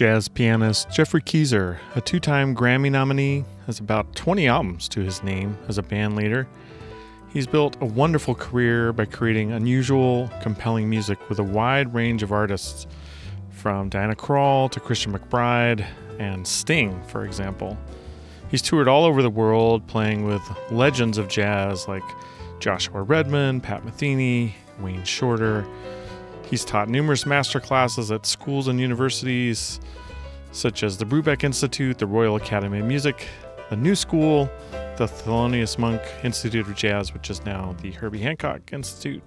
Jazz pianist Geoffrey Keezer, a two time Grammy nominee, has about 20 albums to his name as a band leader. He's built a wonderful career by creating unusual, compelling music with a wide range of artists, from Diana Krall to Christian McBride and Sting, for example. He's toured all over the world playing with legends of jazz like Joshua Redman, Pat Metheny, Wayne Shorter, He's taught numerous master classes at schools and universities, such as the Brubeck Institute, the Royal Academy of Music, the New School, the Thelonious Monk Institute of Jazz, which is now the Herbie Hancock Institute.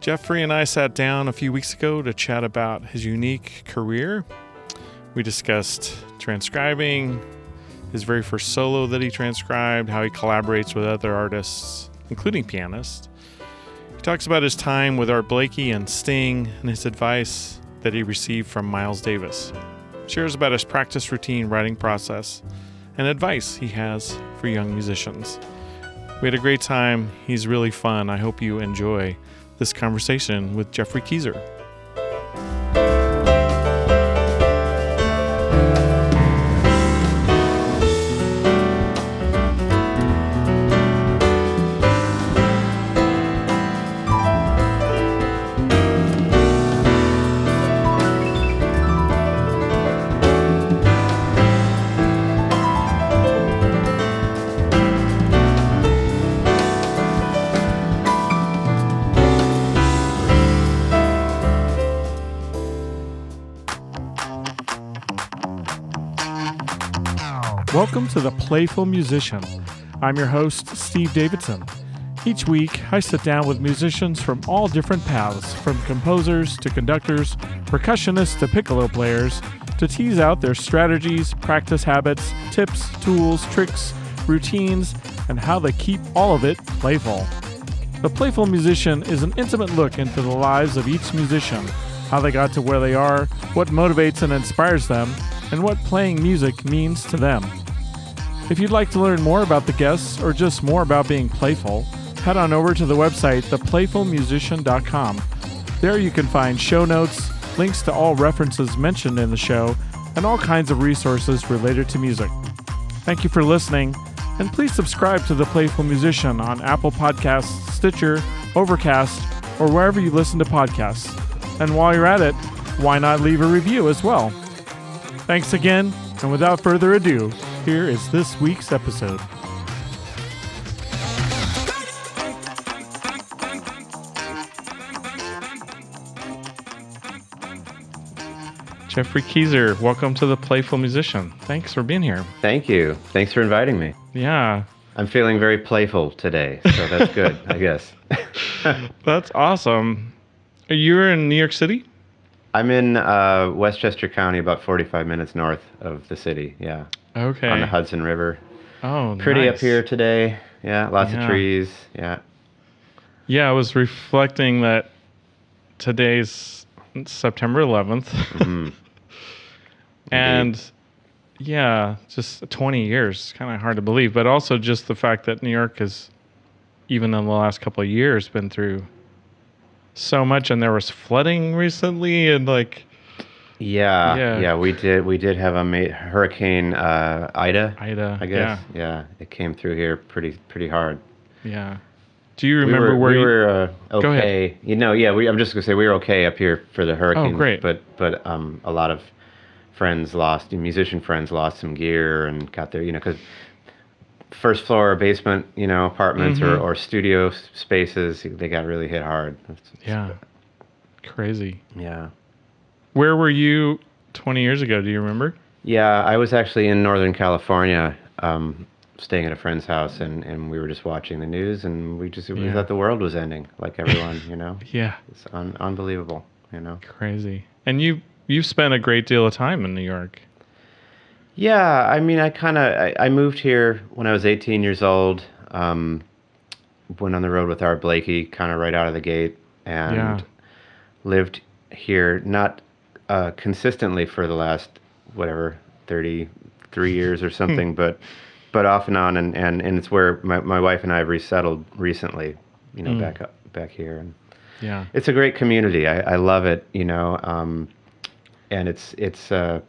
Geoffrey and I sat down a few weeks ago to chat about his unique career. We discussed transcribing, his very first solo that he transcribed, how he collaborates with other artists, including pianists, He talks about his time with Art Blakey and Sting and his advice that he received from Miles Davis. Shares about his practice routine writing process and advice he has for young musicians. We had a great time. He's really fun. I hope you enjoy this conversation with Geoffrey Keezer. To The Playful Musician. I'm your host, Steve Davidson. Each week, I sit down with musicians from all different paths, from composers to conductors, percussionists to piccolo players, to tease out their strategies, practice habits, tips, tools, tricks, routines, and how they keep all of it playful. The Playful Musician is an intimate look into the lives of each musician, how they got to where they are, what motivates and inspires them, and what playing music means to them. If you'd like to learn more about the guests or just more about being playful, head on over to the website theplayfulmusician.com. There you can find show notes, links to all references mentioned in the show, and all kinds of resources related to music. Thank you for listening, and please subscribe to The Playful Musician on Apple Podcasts, Stitcher, Overcast, or wherever you listen to podcasts. And while you're at it, why not leave a review as well? Thanks again, and without further ado, here is this week's episode. Geoffrey Keezer, welcome to the Playful Musician. Thanks for being here. Thank you. Thanks for inviting me. Yeah. I'm feeling very playful today, so that's good, I guess. that's awesome. Are You're in New York City? I'm in uh, Westchester County, about 45 minutes north of the city. Yeah. Okay. On the Hudson River. Oh, Pretty nice. up here today. Yeah, lots Yeah. of trees. Yeah. Yeah, I was reflecting that today's September 11th. Mhm. and yeah, just 20 years. It's Kind of hard to believe, but also just the fact that New York has, even in the last couple of years, been through so much. And there was flooding recently, and like, Yeah, Yeah. yeah, we did. We did have a ma- hurricane uh, Ida, Ida. I guess. Yeah. it came through here pretty pretty hard. Yeah. Yeah. Do you remember we were, where we you? were uh, okay? You know, yeah. We, I'm just gonna say we were okay up here for the hurricane. Oh, great. But but um, a lot of friends lost, musician friends lost some gear and got their, you know, because first floor or basement, you know, apartments Mhm. or, or studio spaces, they got really hit hard. It's- yeah. Crazy. yeah. Where were you 20 years ago? Do you remember? Yeah, I was actually in Northern California, um, staying at a friend's house, and, and we were just watching the news, and we just we Yeah. thought the world was ending, like everyone, you know. Yeah. It's un- unbelievable, you know. Crazy. And you you've spent a great deal of time in New York. Yeah, I mean, I kind of I, I moved here when I was 18 years old. Um, went on the road with Art Blakey, kind of right out of the gate. and Yeah. lived here not uh, consistently for the last whatever 33 years or something, but but off and on, and, and, and it's where my, my wife and I have resettled recently, you know, Mm. back up back here, and Yeah. it's a great community. I, I love it, you know, um, and it's it's uh,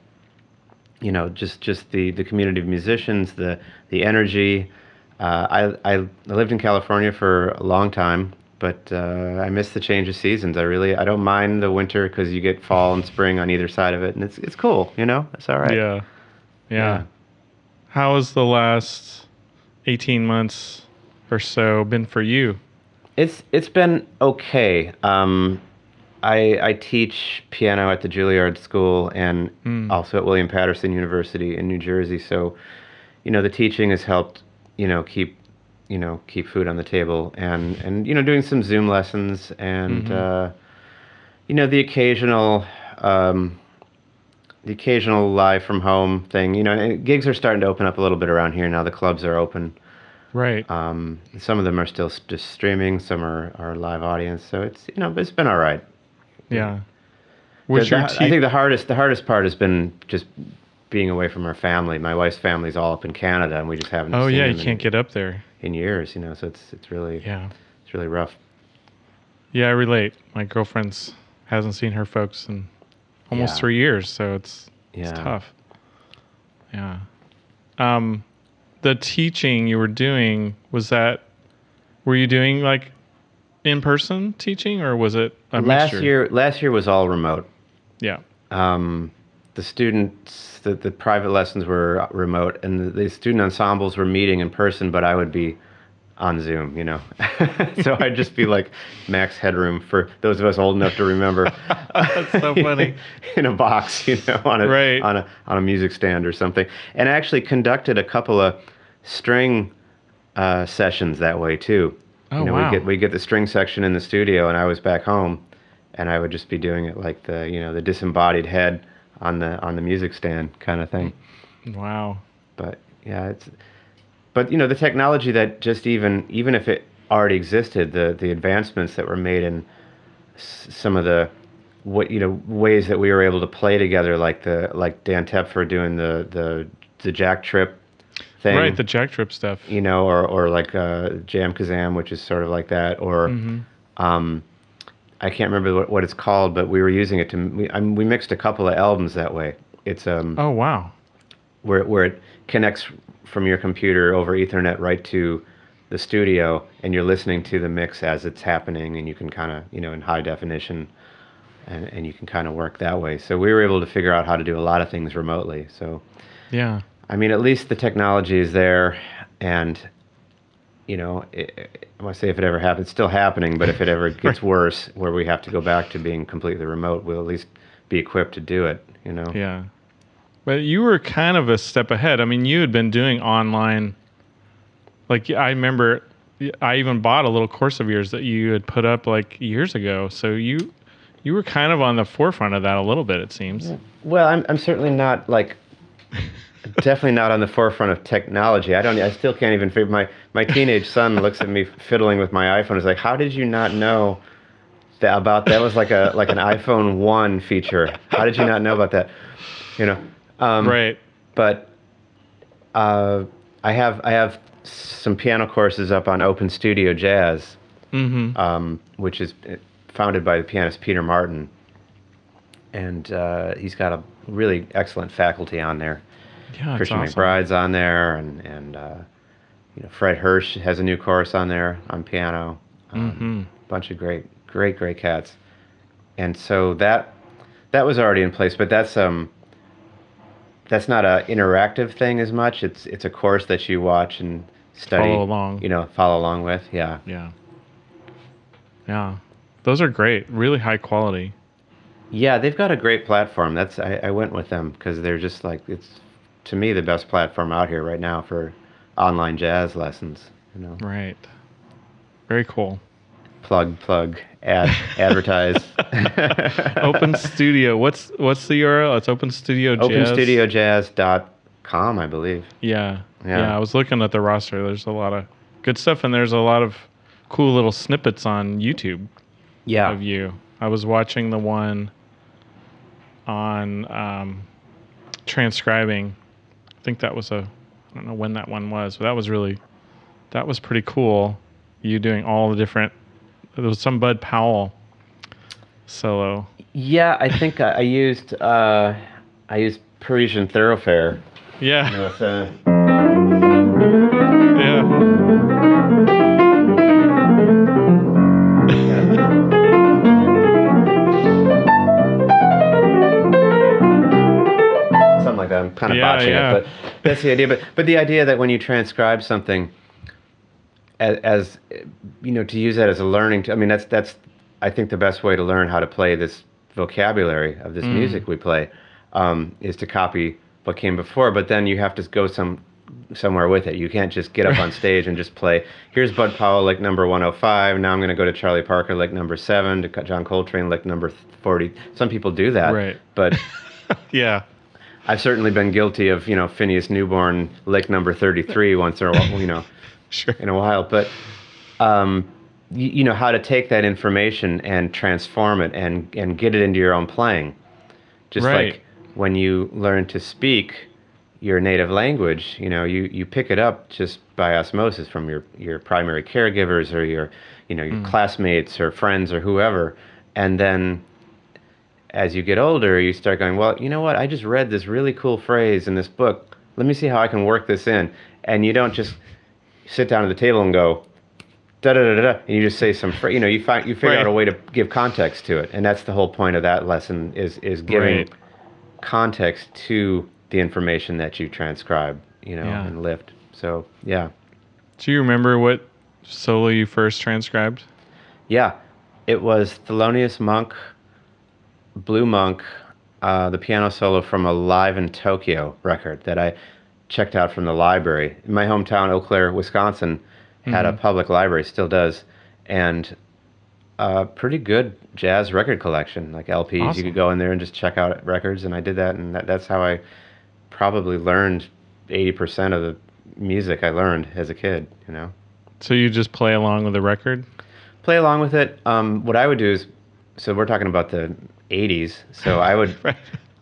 you know just just the the community of musicians, the the energy. Uh, I, I lived in California for a long time, but uh, I miss the change of seasons. I really I don't mind the winter because you get fall and spring on either side of it, and it's it's cool, you know. It's all right. Yeah. yeah. Yeah. How has the last 18 months or so been for you? It's it's been okay. Um, I I teach piano at the Juilliard School and Mm. also at William Paterson University in New Jersey. So, you know, the teaching has helped. You know, keep you know keep food on the table and and you know doing some Zoom lessons and Mhm. uh, you know the occasional. Um, the occasional live from home thing, you know, and gigs are starting to open up a little bit around here now. The clubs are open. Right. Um, some of them are still just streaming. Some are, are live audience. So it's you know it's been all right. yeah. The- What's the- your I te- think the hardest the hardest part has been just being away from our family. My wife's family's all up in Canada, and we just haven't. Oh seen yeah, you can't in, get up there. in years. You know, so it's it's really Yeah. it's really rough. Yeah, I relate. My girlfriend's hasn't seen her folks in almost Yeah. three years, so it's Yeah. it's tough. Yeah. Um, the teaching you were doing was that were you doing like in person teaching or was it a last mixture? year last year was all remote. Yeah. Um, the students the, the private lessons were remote, and the, the student ensembles were meeting in person, but I would be on Zoom, you know. so I'd just be like max headroom for those of us old enough to remember. That's so funny. in a box, you know, on a Right. on a on a music stand or something. And I actually conducted a couple of string uh, sessions that way too. Oh, you know, wow. we get we get the string section in the studio, and I was back home, and I would just be doing it like the you know the disembodied head on the on the music stand kind of thing. Wow. But yeah, it's but you know the technology that just even even if it already existed, the the advancements that were made in s- some of the what you know ways that we were able to play together, like the like Dan Tepfer doing the the the JackTrip thing, Right, the JackTrip stuff. you know, or or like uh, JamKazam, which is sort of like that, or Mhm. um, I can't remember what, what it's called, but we were using it to we, I mean, we mixed a couple of albums that way. It's um Oh wow. where where it connects from your computer over Ethernet right to the studio, and you're listening to the mix as it's happening, and you can kind of you know in high definition, and and you can kind of work that way. So we were able to figure out how to do a lot of things remotely. So Yeah. I mean, at least the technology is there, and you know, it, I want to say if it ever happens, it's still happening. But if it ever gets worse, where we have to go back to being completely remote, we'll at least be equipped to do it. You know. Yeah. But you were kind of a step ahead. I mean, you had been doing online. Like I remember, I even bought a little course of yours that you had put up like years ago. So you, you were kind of on the forefront of that a little bit. It seems. Well, I'm I'm certainly not like definitely not on the forefront of technology. I don't I still can't even figure my my teenage son looks at me fiddling with my iPhone. He's like, "How did you not know that about that was like a like an iPhone 1 feature? How did you not know about that?" You know. Um, Right. but uh, I have I have some piano courses up on Open Studio Jazz, Mm-hmm. um, which is uh, founded by the pianist Peter Martin, and uh, he's got a really excellent faculty on there. Yeah. Christian awesome. McBride's on there, and and uh, you know Fred Hersch has a new course on there on piano. Um, Mm-hmm. bunch of great, great, great cats. And so that that was already in place, but that's um that's not a interactive thing as much. It's it's a course that you watch and study, Follow along. You know, follow along with. Yeah. Yeah. Yeah. Those are great. Really high quality. Yeah, they've got a great platform. That's I, I went with them because they're just like it's to me the best platform out here right now for online jazz lessons. You know, Right. Very cool. plug, plug, ad, advertise. Open Studio. What's what's the URL? It's Open Studio Jazz. OpenStudioJazz.com, I believe. Yeah. Yeah. yeah. I was looking at the roster. There's a lot of good stuff, and there's a lot of cool little snippets on YouTube. Yeah. of you. I was watching the one on um, transcribing. I think that was a I don't know when that one was, but that was really that was pretty cool. You doing all the different. There was some Bud Powell solo. Yeah, I think I, used uh, I used Parisian Thoroughfare. Yeah, it's, uh, kind of Yeah, botching yeah. it, but that's the idea. But but the idea that when you transcribe something, as, as you know, to use that as a learning. T- I mean, that's that's I think the best way to learn how to play this vocabulary of this Mm. music we play um, is to copy what came before. But then you have to go some somewhere with it. You can't just get up on stage and just play. Here's Bud Powell like number 105. Now I'm going to go to Charlie Parker like number seven, to John Coltrane like number 40. Some people do that, Right. but yeah. I've certainly been guilty of, you know, Phineas Newborn lick number 33 once or a while, you know, Sure. in a while. But, um, you, you know, how to take that information and transform it and, and get it into your own playing. Just Right. like when you learn to speak your native language, you know, you, you pick it up just by osmosis from your, your primary caregivers or your, you know, your classmates or friends or whoever. And then as you get older, you start going, well, you know what? I just read this really cool phrase in this book. Let me see how I can work this in. And you don't just sit down at the table and go, da da da da, and you just say some, phr- you know, you find you figure out a way to give context to it, and that's the whole point of that lesson is is giving Right. context to the information that you transcribe, you know, Yeah. and lift. So yeah, Do you remember what solo you first transcribed? yeah, it was Thelonious Monk, Blue Monk, uh, the piano solo from a Live in Tokyo record that I checked out from the library. In my hometown, Eau Claire, Wisconsin, had a public library, still does, and a pretty good jazz record collection, like LPs. You could go in there and just check out records, and I did that, and that, that's how I probably learned 80% of the music I learned as a kid, you know So you just play along with the record? play along with it. Um, what I would do is, so we're talking about the '80s. So I would, Right.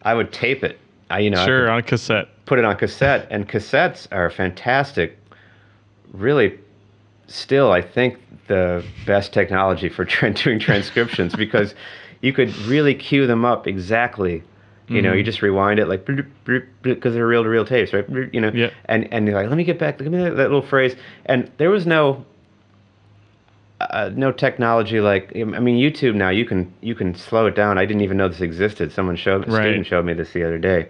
I would tape it. I, you know, Sure, on cassette. put it on cassette, and cassettes are fantastic. Really, still, I think the best technology for tra- doing transcriptions because you could really cue them up exactly. You know, you Mm-hmm. just rewind it like because they're reel-to-reel tapes, right? You know, Yeah. and and you're like, let me get back, give me that, that little phrase. And there was no uh, no technology like I mean YouTube now you can you can slow it down. I didn't even know this existed. Someone showed a Right. student showed me this the other day.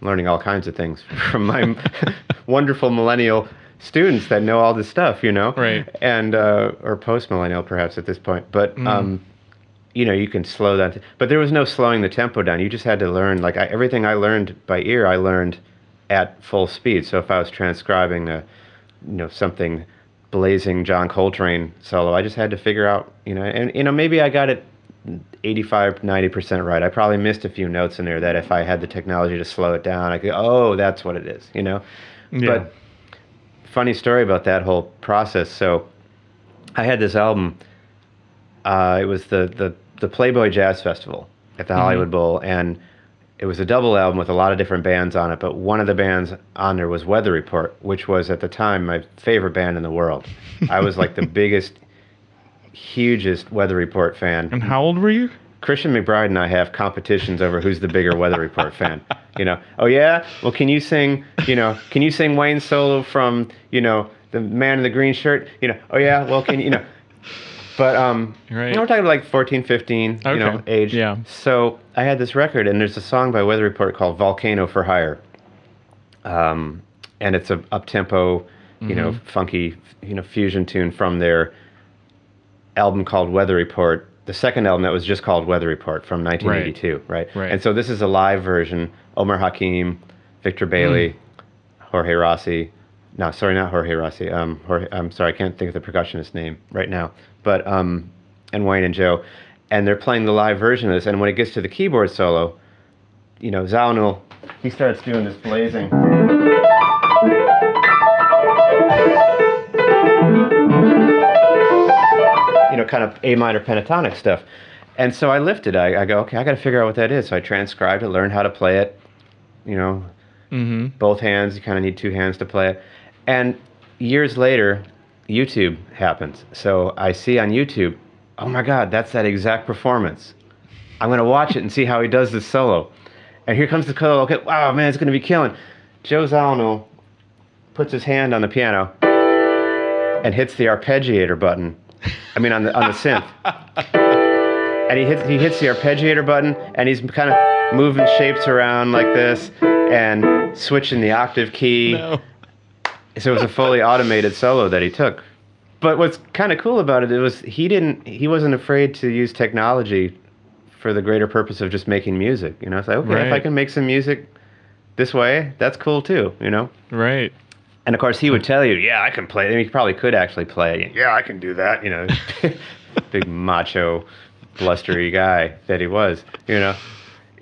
I'm learning all kinds of things from my wonderful millennial students that know all this stuff, you know. Right. And uh, or post millennial perhaps at this point, but um, you know you can slow that. But there was no slowing the tempo down. You just had to learn like I, everything I learned by ear. I learned at full speed. So if I was transcribing a you know something blazing John Coltrane solo. I just had to figure out, you know, and you know maybe I got it 85 90% right. I probably missed a few notes in there that if I had the technology to slow it down, I could oh, that's what it is, you know. Yeah. But funny story about that whole process. So I had this album uh, it was the, the the Playboy Jazz Festival at the Hollywood Bowl and it was a double album with a lot of different bands on it, but one of the bands on there was Weather Report, which was at the time my favorite band in the world. I was like the biggest, hugest Weather Report fan. and how old were you? Christian McBride and I have competitions over who's the bigger Weather Report fan. You know, oh yeah, well can you sing? You know, can you sing Wayne solo from you know the Man in the Green Shirt? You know, oh yeah, well can you, you know. But um, Right. you know, we're talking about like 14, 15, you know, age. Yeah. So I had this record, and there's a song by Weather Report called "Volcano for Hire," um, and it's a up tempo, you know, Mm-hmm. funky, you know, fusion tune from their album called Weather Report. The second album that was just called Weather Report from 1982, right? Right. And so this is a live version. Omar Hakim, Victor Bailey, Mm. Jorge Rossi. No, sorry, not Jorge Rossi. Um, Jorge, I'm sorry, I can't think of the percussionist name right now. But um, and Wayne and Joe, and they're playing the live version of this. And when it gets to the keyboard solo, you know, Zawinul, he starts doing this blazing. You know, know, kind of A minor pentatonic stuff. And so I lifted. I, I go, okay, I got to figure out what that is. So I transcribed it, learned how to play it. You know, Mm-hmm. both hands. You kind of need two hands to play it. And years later, YouTube happens. So I see on YouTube, oh my God, that's that exact performance. I'm gonna watch it and see how he does this solo. And here comes the solo. Okay, wow, man, it's gonna be killing. Joe Zawinul puts his hand on the piano and hits the arpeggiator button. I mean, on the on the synth. And he hits he hits the arpeggiator button, and he's kind of moving shapes around like this, and switching the octave key. No. So it was a fully automated solo that he took. But what's kind of cool about it, it was he didn't he wasn't afraid to use technology for the greater purpose of just making music. You know, it's like okay, if I can make some music this way, that's cool too. You know. Right. And of course, he would tell you, "Yeah, I can play." I mean, he probably could actually play. Yeah, I can do that. You know, big macho, blustery guy that he was. You know.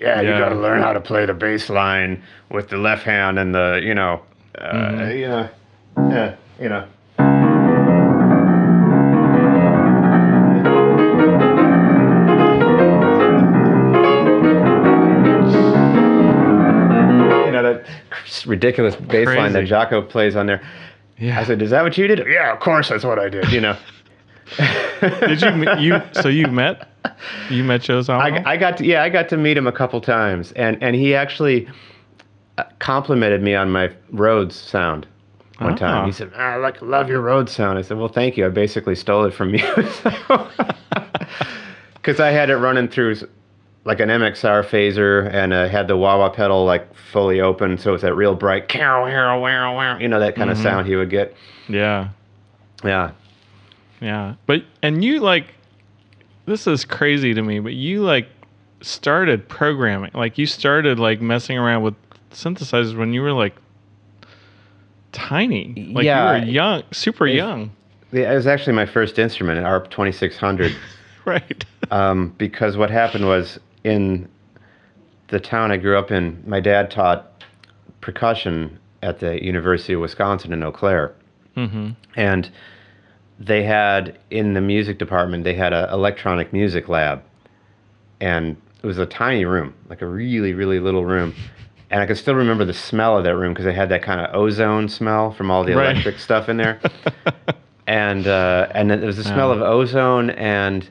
Yeah, you got to learn how to play the bass line with the left hand and the, you know, uh, you know, yeah, you know. You know that ridiculous bass line that Crazy. Jaco plays on there. Yeah. I said, "Is that what you did?" Yeah, of course, that's what I did. You know. Did you you so you met you met Joe Zawinul? I, I got to yeah I got to meet him a couple times and and he actually uh, complimented me on my Rhodes sound one Ah. time. He said, "Ah, "I like love your Rhodes sound." I said, "Well, thank you. I basically stole it from you." Because I had it running through like an MXR phaser and uh, had the wah wah pedal like fully open, so it's that real bright, you know that kind of sound he would get. yeah. Yeah. Yeah. But and you like this is crazy to me, but you like started programming. Like you started like messing around with synthesizers when you were like tiny. Like Yeah. you were young, super It's- young. Yeah, It was actually my first instrument, an ARP 2600. Right. um, because what happened was in the town I grew up in, my dad taught percussion at the University of Wisconsin in Eau Claire, mm-hmm. and they had in the music department they had an electronic music lab, and it was a tiny room, like a really really little room. And I can still remember the smell of that room because it had that kind of ozone smell from all the Right. electric stuff in there. and uh, and then there was the smell of ozone and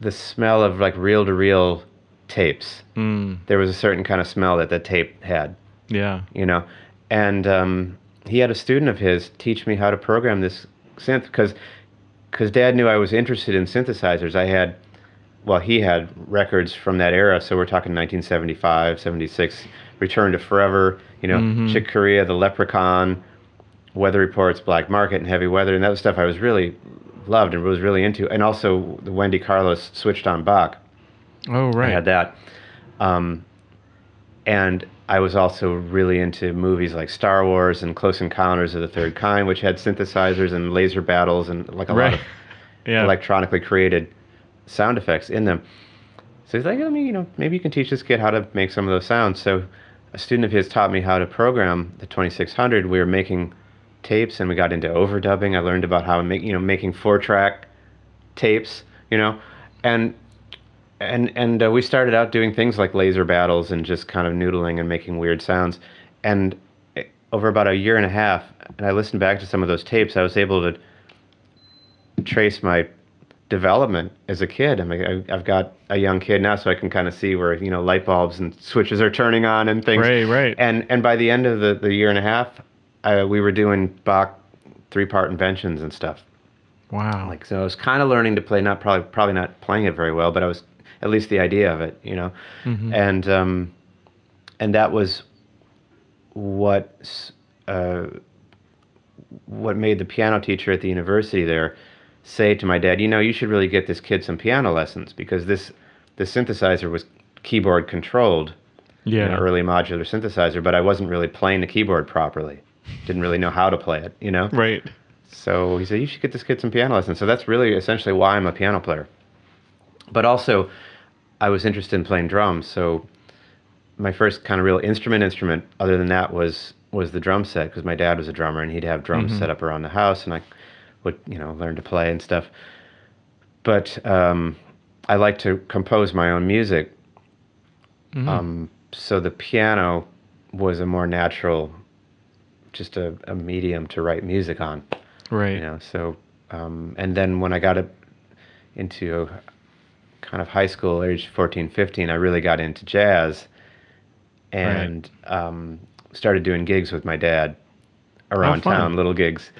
the smell of like reel to reel tapes. Mm. There was a certain kind of smell that the tape had, Yeah. you know. And um, he had a student of his teach me how to program this synth because because Dad knew I was interested in synthesizers. I had well, he had records from that era, so we're talking 1975, 76, Return to Forever, you know, Mhm. Chick Corea, The Leprechaun, Weather Reports, Black Market, and Heavy Weather, and that was stuff I was really loved and was really into, and also the Wendy Carlos switched on Bach. Oh right, I right. had that, um, and I was also really into movies like Star Wars and Close Encounters of the Third Kind, which had synthesizers and laser battles and like a lot of Yeah. electronically created sound effects in them. So he's like, I mean, you know, maybe you can teach this kid how to make some of those sounds. So a student of his taught me how to program the 2600. We were making tapes and we got into overdubbing. I learned about how make, you know, making four track tapes, you know, and and and uh, we started out doing things like laser battles and just kind of noodling and making weird sounds. And eh, over about a year and a half, and I listened back to some of those tapes, I was able to trace my development as a kid. I mean, I- I've got a young kid now, so I can kind of see where you know light bulbs and switches are turning on and things. Right, right. And and by the end of the, the year and a half, uh, we were doing Bach three part inventions and stuff. wow. Like so, I was kind of learning to play. Not probably probably not playing it very well, but I was at least the idea of it, you know. Mhm. And um, and that was what uh, what made the piano teacher at the university there say to my dad, you know, you should really get this kid some piano lessons because this the synthesizer was keyboard controlled, yeah. an early modular synthesizer, but I wasn't really playing the keyboard properly. Didn't really know how to play it, you know. Right. So he said, You should get this kid some piano lessons. So that's really essentially why I'm a piano player. But also, I was interested in playing drums. So my first kind of real instrument instrument, other than that, was was the drum set because my dad was a drummer and he'd have drums Mhm. set up around the house, and I would you know learn to play and stuff. but um, I like to compose my own music. Mhm. Um, so the piano was a more natural, just a, a medium to write music on. right. You know, so um, and then when I got into kind of high school, age 14, 15, I really got into jazz and um, started doing gigs with my dad around town, little gigs.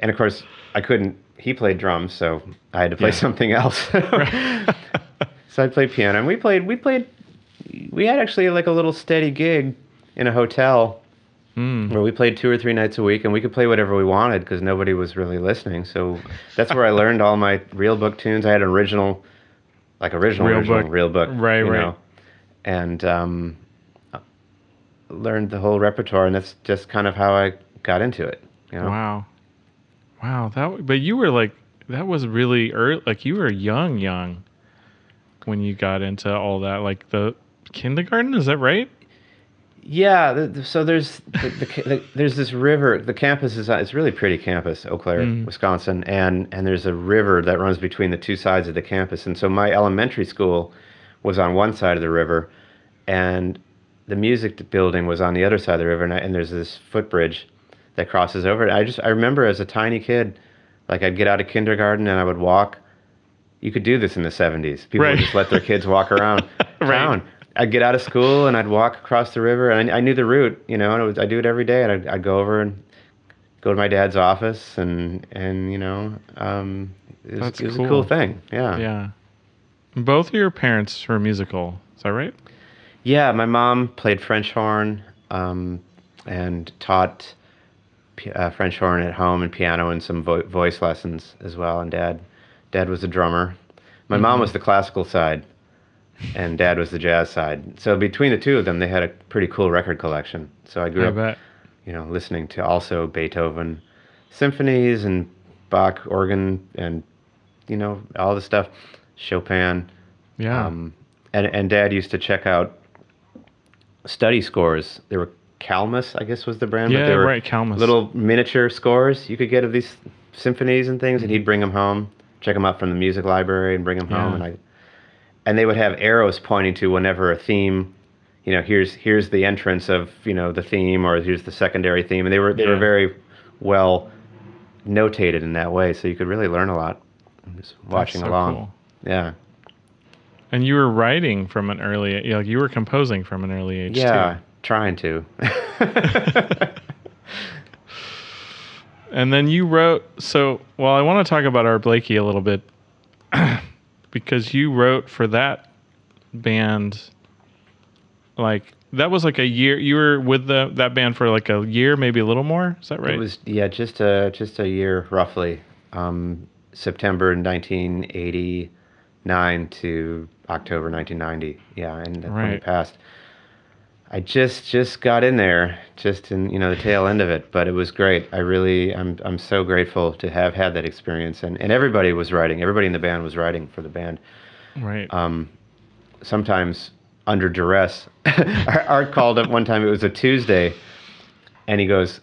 And of course, I couldn't. He played drums, so I had to play Yeah. something else. so I played piano, and we played. We played. We had actually like a little steady gig in a hotel Mm. where we played two or three nights a week, and we could play whatever we wanted because nobody was really listening. So that's where I learned all my real book tunes. I had an original, like original, Real original, book. real book, Right, you right. know, and um, learned the whole repertoire, and that's just kind of how I got into it. You know? Wow. Wow. That. But you were like that was really early. Like you were young, young, when you got into all that. Like the kindergarten. Is that right? Yeah, the, the- so there's the, the, the, there's this river. The campus is it's a really pretty campus, Eau Claire, Mm. Wisconsin, and and there's a river that runs between the two sides of the campus. And so my elementary school was on one side of the river, and the music building was on the other side of the river. And, I, and there's this footbridge that crosses over. I just I remember as a tiny kid, like I'd get out of kindergarten and I would walk. You could do this in the 70s. People Right. would just let their kids walk around Right. town. I'd get out of school and I'd walk across the river, and I, I knew the route, you know, and it was, I do it every day. And I'd, I'd go over and go to my dad's office, and and you know, um, it was, it was cool. a cool thing. Yeah. Yeah. Both of your parents were musical. Is that right? Yeah, my mom played French horn um, and taught uh, French horn at home and piano and some vo- voice lessons as well. And dad, dad was a drummer. My mom Mhm. was the classical side, and dad was the jazz side. So between the two of them, they had a pretty cool record collection. So I grew I up, bet. you know, listening to also Beethoven symphonies and Bach organ and you know all the stuff, Chopin. Yeah. Um, and and Dad used to check out study scores. They were Kalmus, I guess, was the brand. yeah. but they were right. Kalmus. little miniature scores you could get of these symphonies and things, and he'd mhm. bring them home, check them out from the music library, and bring them home. Yeah. And I, and they would have arrows pointing to whenever a theme. You know, here's here's the entrance of you know the theme, or here's the secondary theme, and they were they were very well notated in that way, so you could really learn a lot just That's watching so along. cool. Yeah. And you were writing from an early, like you were composing from an early age Yeah, too. Trying to. And then you wrote. So, well, I want to talk about Art Blakey a little bit because you wrote for that band. Like that was like a year. You were with the that band for like a year, maybe a little more. Is that right? It was yeah, just a just a year roughly. Um, September 1989 to October 1990. Yeah, and that's when Right. it passed. I just just got in there, just in you know the tail end of it, but it was great. I really I'm I'm so grateful to have had that experience, and and everybody was writing. Everybody in the band was writing for the band. right. um, sometimes under duress. Art called up one time. It was a Tuesday, and he goes,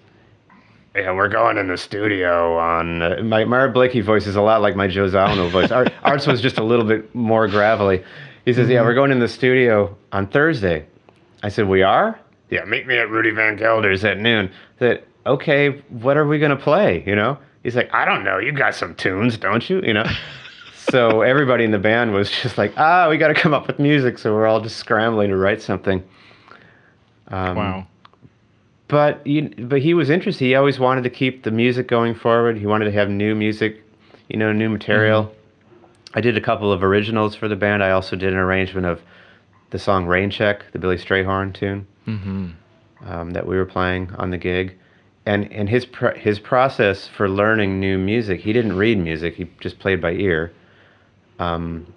"Yeah, we're going in the studio on." Uh, my my Art Blakey voice is a lot like my Joe Zawinul voice. Art, Art's was just a little bit more gravelly. He says, "Yeah, we're going in the studio on Thursday." I said, "We are." Yeah, meet me at Rudy Van Gelder's at noon. I said, "Okay, what are we gonna play?" You know. He's like, "I don't know. You got some tunes, don't you?" You know. so everybody in the band was just like, ah, we got to come up with music. So we're all just scrambling to write something. Um, wow. But you, but he was interested. He always wanted to keep the music going forward. He wanted to have new music, you know, new material. I did a couple of originals for the band. I also did an arrangement of the song Rain Check, the Billy Strayhorn tune Mm-hmm. um, that we were playing on the gig. And, and his pr- his process for learning new music, he didn't read music. He just played by ear, um,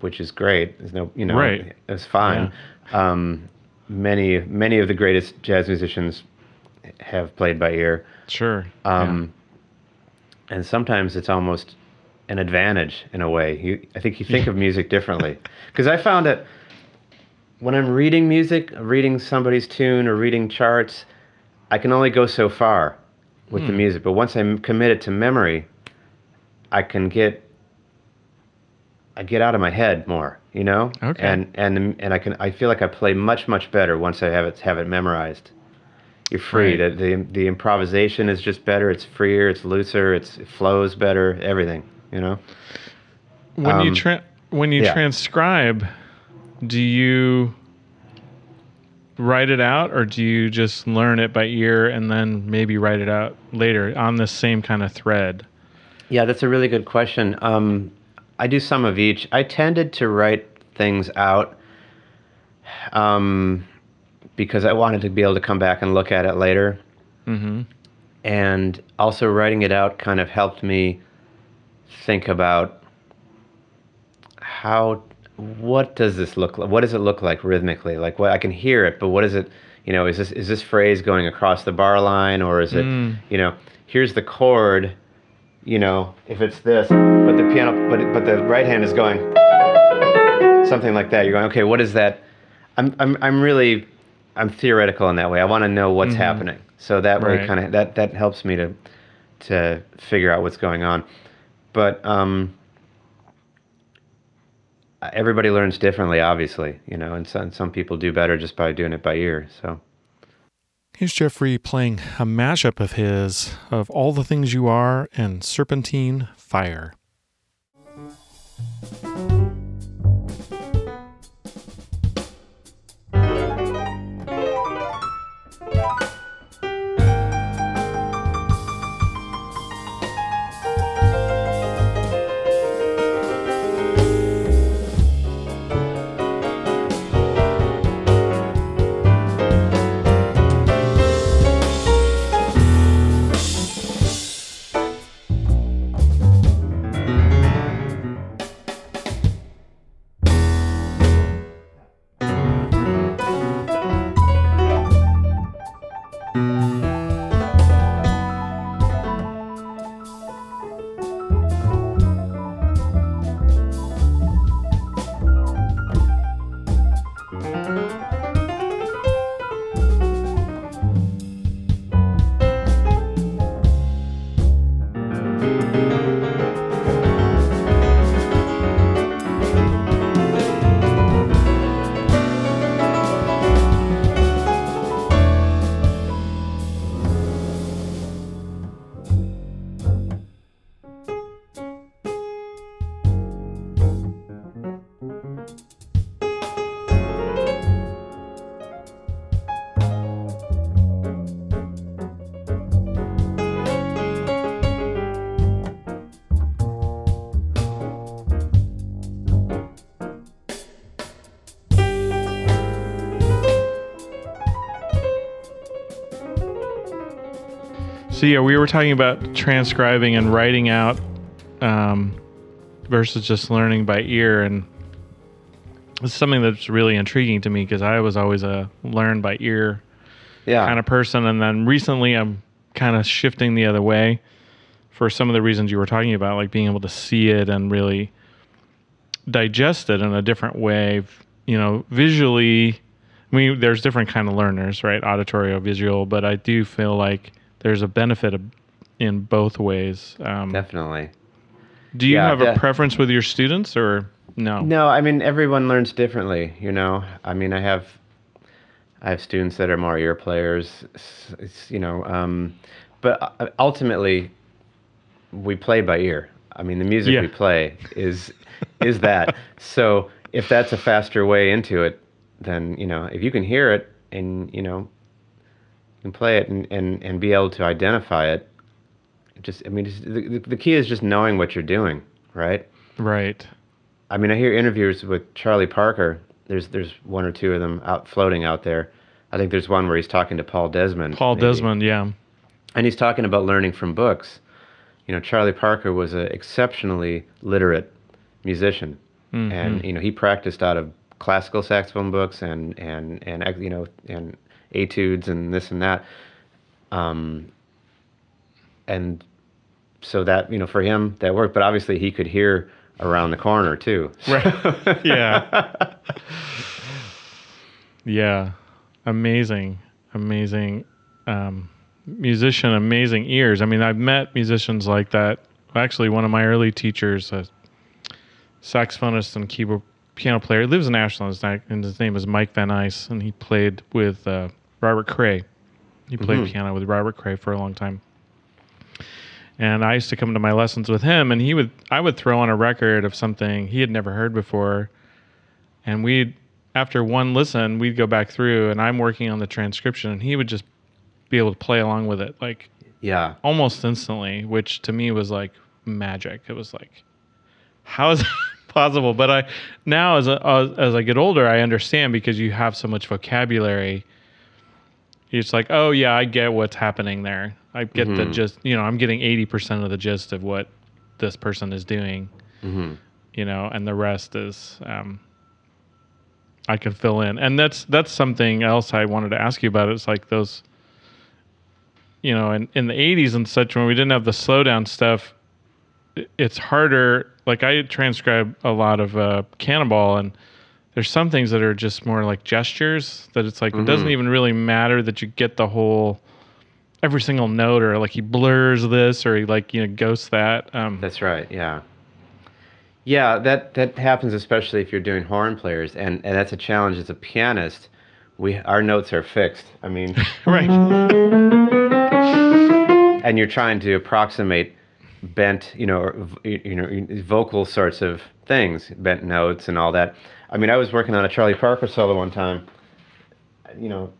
which is great. There's no, you know, Right. it's fine. Um, many many of the greatest jazz musicians have played by ear, Sure. um, and sometimes it's almost an advantage in a way. You, I think you think of music differently because I found that when I'm reading music, reading somebody's tune or reading charts, I can only go so far with the Hmm. music. But once I'm committed to memory, I can get I get out of my head more, you know. Okay. And and and I can I feel like I play much much better once I have it have it memorized. You're free. Right. The, the the improvisation is just better. It's freer. It's looser. It's it flows better. Everything, you know. When you Um, tra- when you yeah. transcribe, do you write it out or do you just learn it by ear and then maybe write it out later on the same kind of thread? Yeah, that's a really good question. Um, I do some of each. I tended to write things out um, because I wanted to be able to come back and look at it later. Mm-hmm. And also, writing it out kind of helped me think about how, what does this look like? What does it look like rhythmically? Like, what I can hear it, but what is it? You know, is this is this phrase going across the bar line, or is it, Mm. you know, here's the chord, you know, if it's this, but the piano, but but the right hand is going something like that. You're going, okay, what is that? I'm I'm I'm really I'm theoretical in that way. I want to know what's Mhm. happening. So that way, Right. kind of that that helps me to to figure out what's going on. But um, everybody learns differently, obviously, you know, and some some people do better just by doing it by ear. So. Here's Geoffrey playing a mashup of his of All the Things You Are and Serpentine Fire. So yeah, we were talking about transcribing and writing out um, versus just learning by ear, and it's something that's really intriguing to me because I was always a learn by ear Yeah. kind of person, and then recently I'm kind of shifting the other way for some of the reasons you were talking about, like being able to see it and really digest it in a different way. You know, visually. I mean, there's different kind of learners, right? Auditory or visual, but I do feel like there's a benefit of, in both ways. Um, Definitely. do you Yeah, have a preference with your students, or no? No, I mean everyone learns differently. You know, I mean I have, I have students that are more ear players. It's, you know, um, but uh, ultimately, we play by ear. I mean the music Yeah. we play is is that. So if that's a faster way into it, then you know if you can hear it and you know, can play it and and, and be able to identify it. Just I mean just, the, the key is just knowing what you're doing, right? Right. I mean, I hear interviews with Charlie Parker. There's there's one or two of them out floating out there. I think there's one where he's talking to Paul Desmond. Paul maybe. Desmond, yeah. and he's talking about learning from books. You know, Charlie Parker was an exceptionally literate musician, Mhm. and you know he practiced out of classical saxophone books and and and you know and etudes and this and that. Um, and so that you know for him that worked, but obviously he could hear around the corner too. Right. Yeah. Yeah. Amazing. Amazing um, musician, amazing ears. I mean, I've met musicians like that. Actually, one of my early teachers, uh, saxophonist and keyboard piano player. Lives in Ashland, and his name is Mike Van Ice, and he played with uh, Robert Cray. He played Mhm. piano with Robert Cray for a long time. And I used to come to my lessons with him, and he would I would throw on a record of something he had never heard before, and we'd after one listen we'd go back through, and I'm working on the transcription, and he would just be able to play along with it like Yeah. almost instantly, which to me was like magic. It was like, how is that possible? But I now as a, as, as I get older, I understand because you have so much vocabulary. It's like, oh yeah, I get what's happening there. I get the Mhm. gist. You know, I'm getting eighty percent of the gist of what this person is doing. hmm You know, and the rest is um, I can fill in. And that's that's something else I wanted to ask you about. It's like those you know, in, in the 80s and such, when we didn't have the slowdown stuff, it's harder. Like, I transcribe a lot of uh, Cannonball, and there's some things that are just more like gestures that it's like, it doesn't Mhm. even really matter that you get the whole, every single note, or like he blurs this, or he like, you know, ghosts that. Um, That's right. Yeah. Yeah, that that happens especially if you're doing horn players, and and that's a challenge as a pianist. We our notes are fixed. I mean, right. and you're trying to approximate bent, you know, you know, vocal sorts of things, bent notes and all that. I mean, I was working on a Charlie Parker solo one time, you know,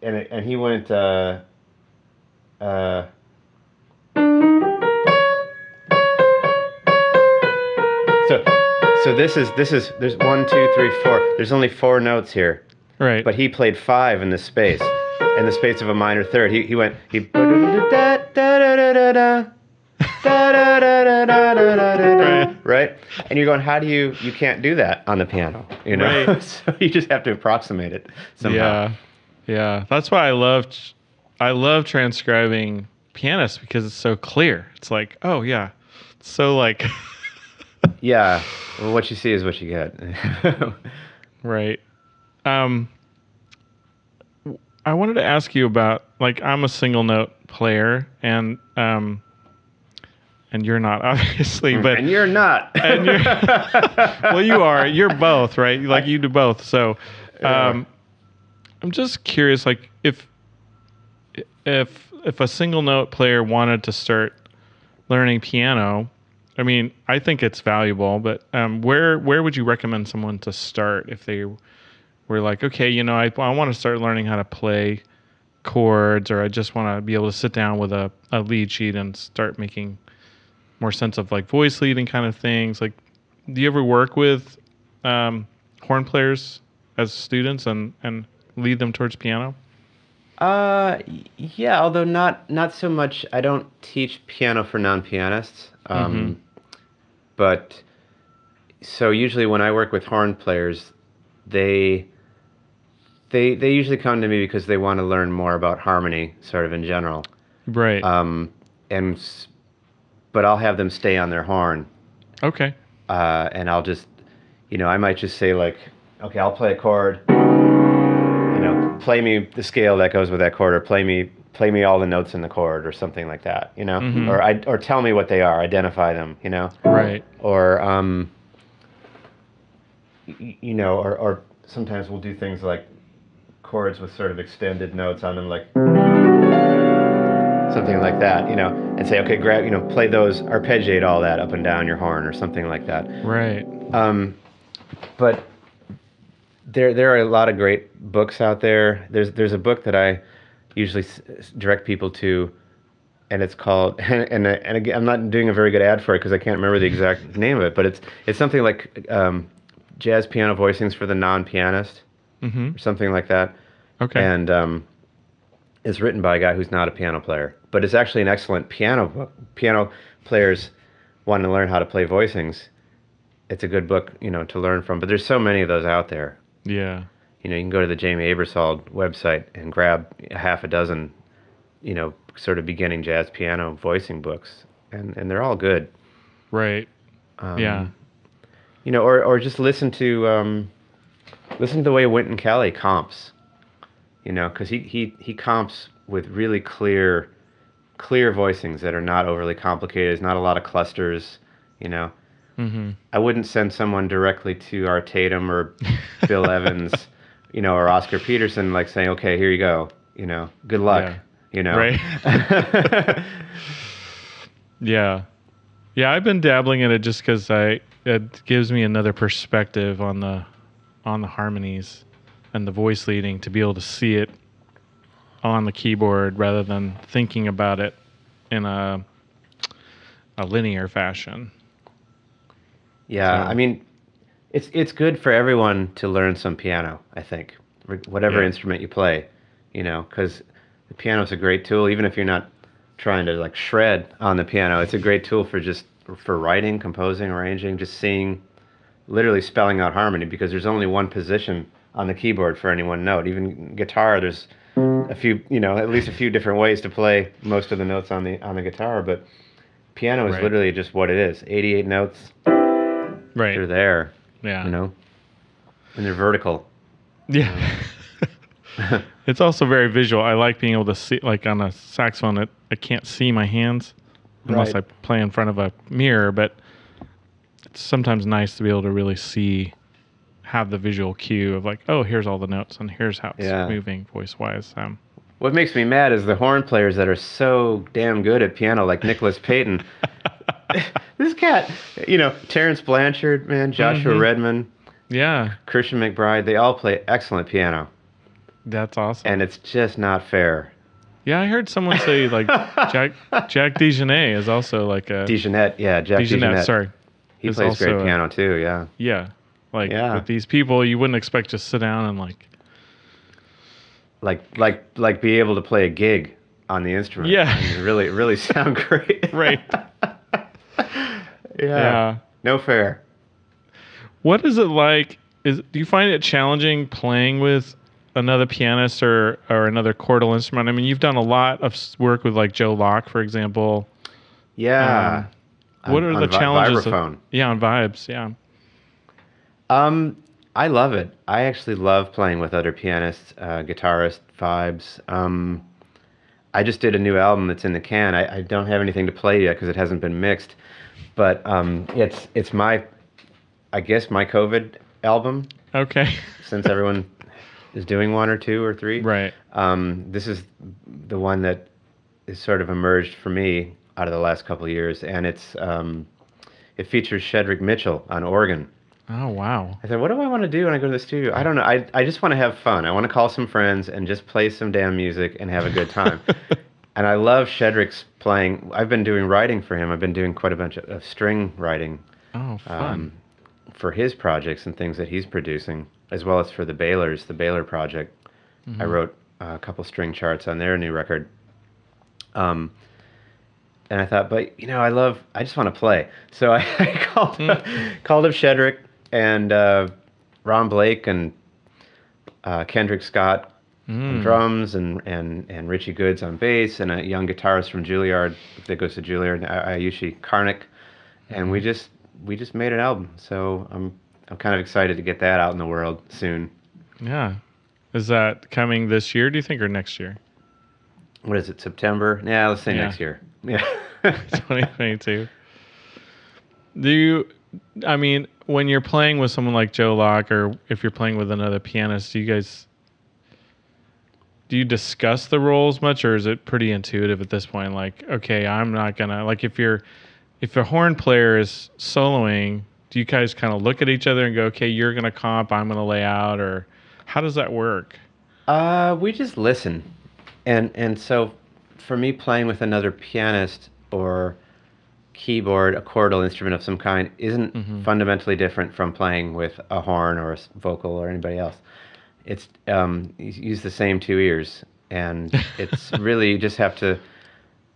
and it, and he went. Uh, uh, so, so this is this is there's one, two, three, four. There's only four notes here. Right. But he played five in the space, in the space of a minor third. He, he went he right, and you're going, how do you you can't do that on the piano, you know? Right. so you just have to approximate it somehow. Yeah, yeah. That's why I love I love transcribing pianists because it's so clear. It's like, oh yeah, it's so like Yeah. Well, what you see is what you get. right. Um, I wanted to ask you about like I'm a single note player and um, and you're not obviously, but and you're not. and you're well, you are. You're both, right? Like you do both. So, um, I'm just curious, like if if if a single note player wanted to start learning piano, I mean, I think it's valuable. But um, where where would you recommend someone to start if they were like, okay, you know, I I want to start learning how to play chords, or I just want to be able to sit down with a, a lead sheet and start making more sense of like voice leading kind of things. Like, do you ever work with um, horn players as students and and lead them towards piano? Uh, yeah. Although not not so much. I don't teach piano for non-pianists. Um, but so usually when I work with horn players, they they they usually come to me because they want to learn more about harmony, sort of in general. Right. Um, and but I'll have them stay on their horn, okay. uh, and I'll just, you know, I might just say like, okay, I'll play a chord. You know, play me the scale that goes with that chord, or play me play me all the notes in the chord, or something like that. You know, Mhm. or I or tell me what they are, identify them. You know, Right. or um, you know, or or sometimes we'll do things like chords with sort of extended notes on them, like something like that, you know, and say, okay, grab, you know, play those, arpeggiate all that up and down your horn, or something like that. Right. Um, but there there are a lot of great books out there. There's there's a book that I usually s- direct people to, and it's called and and, and again, I'm not doing a very good ad for it because I can't remember the exact name of it, but it's it's something like um, jazz piano voicings for the non-pianist Mm-hmm. or something like that, Okay. and um, it's written by a guy who's not a piano player, but it's actually an excellent piano book. Piano players want to learn how to play voicings. It's a good book, you know, to learn from. But there's so many of those out there. yeah. You know, you can go to the Jamey Aebersold website and grab a half a dozen, you know, sort of beginning jazz piano voicing books, and and they're all good. Right. Um, yeah. You know, or or just listen to um, listen to the way Wynton Kelly comps. You know, because he, he he comps with really clear, clear voicings that are not overly complicated. There's not a lot of clusters. You know, Mm-hmm. I wouldn't send someone directly to Art Tatum or Bill Evans, you know, or Oscar Peterson, like saying, "Okay, here you go," you know, good luck, Yeah. you know. Right. Yeah, yeah. I've been dabbling in it just because I it gives me another perspective on the on the harmonies and the voice leading to be able to see it on the keyboard rather than thinking about it in a a linear fashion. Yeah, So- I mean, it's it's good for everyone to learn some piano. I think, whatever Yeah. instrument you play, you know, because the piano's a great tool. Even if you're not trying to like shred on the piano, it's a great tool for just for writing, composing, arranging, just seeing, literally spelling out harmony. Because there's only one position on the keyboard for any one note. Even guitar, there's a few, you know, at least a few different ways to play most of the notes on the on the guitar, but piano is Right. literally just what it is 88 notes Right. they're there, yeah. you know, and they're vertical. Yeah. it's also very visual. I like being able to see, like on a saxophone, it, I can't see my hands unless Right. I play in front of a mirror, but it's sometimes nice to be able to really see, have the visual cue of like, oh, here's all the notes and here's how it's Yeah. moving voice wise. Um, What makes me mad is the horn players that are so damn good at piano, like Nicholas Payton. this cat, you know, Terence Blanchard, man, Joshua Mhm. Redman, yeah, Christian McBride, they all play excellent piano, that's awesome. and it's just not fair. yeah, I heard someone say like Jack Jack DeJohnette is also like a DeJohnette, yeah, Jack DeJohnette. sorry. he plays great also a- piano too, yeah. Yeah. Like Yeah. with these people, you wouldn't expect to sit down and like Like, like, like, be able to play a gig on the instrument. Yeah. and really, really sound great. Right. yeah. yeah. No fair. What is it like? Is do you find it challenging playing with another pianist or or another chordal instrument? I mean, you've done a lot of work with like Joe Locke, for example. Yeah. Um, what On- are the vi- challenges? of- yeah, on vibes. Yeah. Um, I love it. I actually love playing with other pianists, uh, guitarists, vibes. Um, I just did a new album that's in the can. I, I don't have anything to play yet because it hasn't been mixed, but um, it's it's my, I guess my COVID album Okay. since everyone is doing one or two or three. right. Um, this is the one that is sort of emerged for me out of the last couple of years, and it's um, it features Shedrick Mitchell on organ. Oh wow. I said, what do I want to do when I go to the studio? I don't know. I, I just want to have fun. I want to call some friends and just play some damn music and have a good time. and I love Shedrick's playing. I've been doing writing for him. I've been doing quite a bunch of, of string writing Oh fun. um, for his projects and things that he's producing, as well as for the Baylors, the Baylor project. I wrote uh, a couple string charts on their new record. Um, and I thought, but you know, I love, I just want to play. So I, I called, called up Shedrick and uh, Ron Blake and uh, Kendrick Scott on Mm. drums and, and, and Richie Goods on bass and a young guitarist from Juilliard that goes to Juilliard, Ayushi Karnik. And we just, we just made an album. So I'm, I'm kind of excited to get that out in the world soon. Yeah. Is that coming this year? Do you think or next year? What is it, September? Yeah, let's say Yeah. next year. Yeah. 2022. Do you, I mean, when you're playing with someone like Joe Locke or if you're playing with another pianist, do you guys, do you discuss the roles much or is it pretty intuitive at this point? Like, okay, I'm not to, like, if you're, if a horn player is soloing, do you guys kind of look at each other and go, okay, you're to comp, I'm to lay out, or how does that work? Uh, we just listen, and and so for me, playing with another pianist or keyboard, a chordal instrument of some kind, isn't Mhm. fundamentally different from playing with a horn or a vocal or anybody else. It's um, you use the same two ears, and it's really you just have to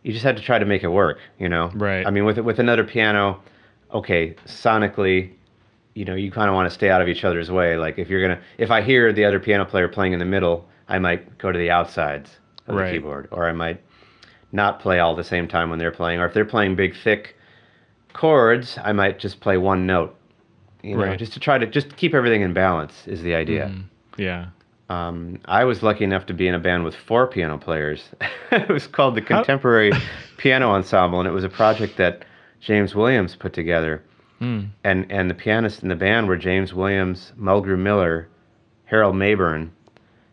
you just have to try to make it work. You know, Right. I mean, with with another piano, okay, sonically you know, you kind of want to stay out of each other's way. Like if you're gonna, if I hear the other piano player playing in the middle, I might go to the outsides of Right. the keyboard, or I might not play all the same time when they're playing. Or if they're playing big, thick chords, I might just play one note. You know, Right. just to try to just keep everything in balance is the idea. Mm, yeah. Um, I was lucky enough to be in a band with four piano players. it was called the Contemporary Piano Ensemble, and it was a project that James Williams put together. Mm. and and the pianists in the band were James Williams, Mulgrew Miller, Harold Mabern.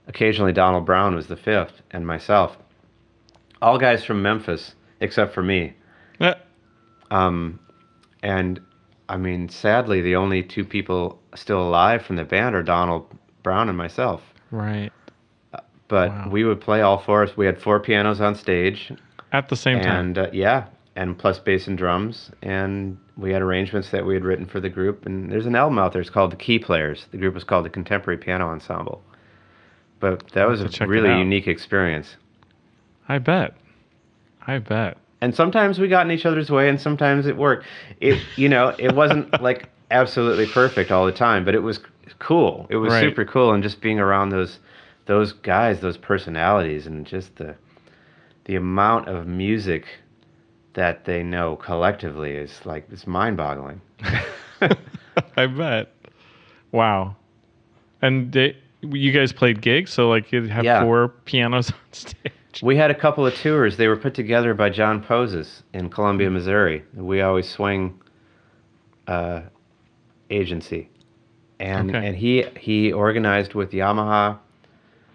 Occasionally, Donald Brown was the fifth, and myself. All guys from Memphis, except for me. Eh, Um, and I mean, sadly, the only two people still alive from the band are Donald Brown and myself. right. But Wow. we would play all four. We had four pianos on stage, At the same time. and uh, yeah, and plus bass and drums, and we had arrangements that we had written for the group. And there's an album out there. It's called The Key Players. The group was called the Contemporary Piano Ensemble. But that was a to check it really unique experience. I bet. I bet. and sometimes we got in each other's way and sometimes it worked it you know it wasn't like absolutely perfect all the time but it was cool it was Right. super cool and just being around those those guys those personalities and just the the amount of music that they know collectively is like it's mind-boggling I bet. Wow. And they, you guys played gigs, so like you'd have Yeah. four pianos on stage. We had a couple of tours. They were put together by Jon Poses in columbia missouri. We always swing uh, agency. And Okay. and he he organized with yamaha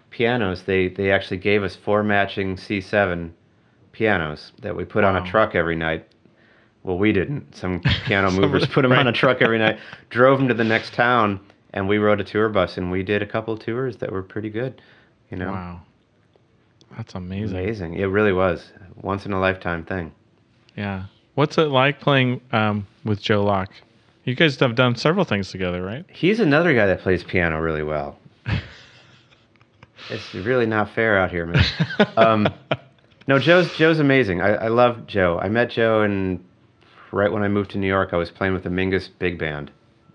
pianos. They they actually gave us four matching c7 pianos that we put on a truck every night. Well we didn't. Some piano movers put them on a truck every night. Drove them to the next town and we rode a tour bus and we did a couple tours that were pretty good you know? Wow. That's amazing. Amazing. It really was. Once in a lifetime thing. Yeah. What's it like playing um, with Joe Locke? You guys have done several things together, right? He's another guy that plays piano really well. it's really not fair out here, man. Um, no, Joe's Joe's amazing. I, I love Joe. I met Joe and right when I moved to New York, I was playing with the Mingus Big Band,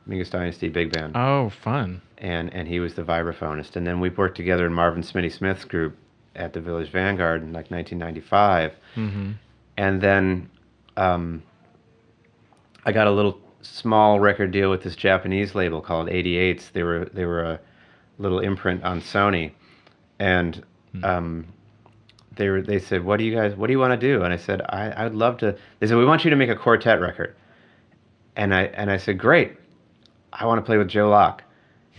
Mingus Dynasty Big Band, oh, fun. and and he was the vibraphonist. And then we worked together in Marvin Smitty Smith's group at the Village Vanguard in like 1995. hmm and then um, I got a little small record deal with this Japanese label called 88s. They were they were a little imprint on Sony, and um, they were they said, "What do you guys What do you want to do?" And I said, "I I'd love to." They said, "We want you to make a quartet record," and I and I said, "Great, I want to play with Joe Locke."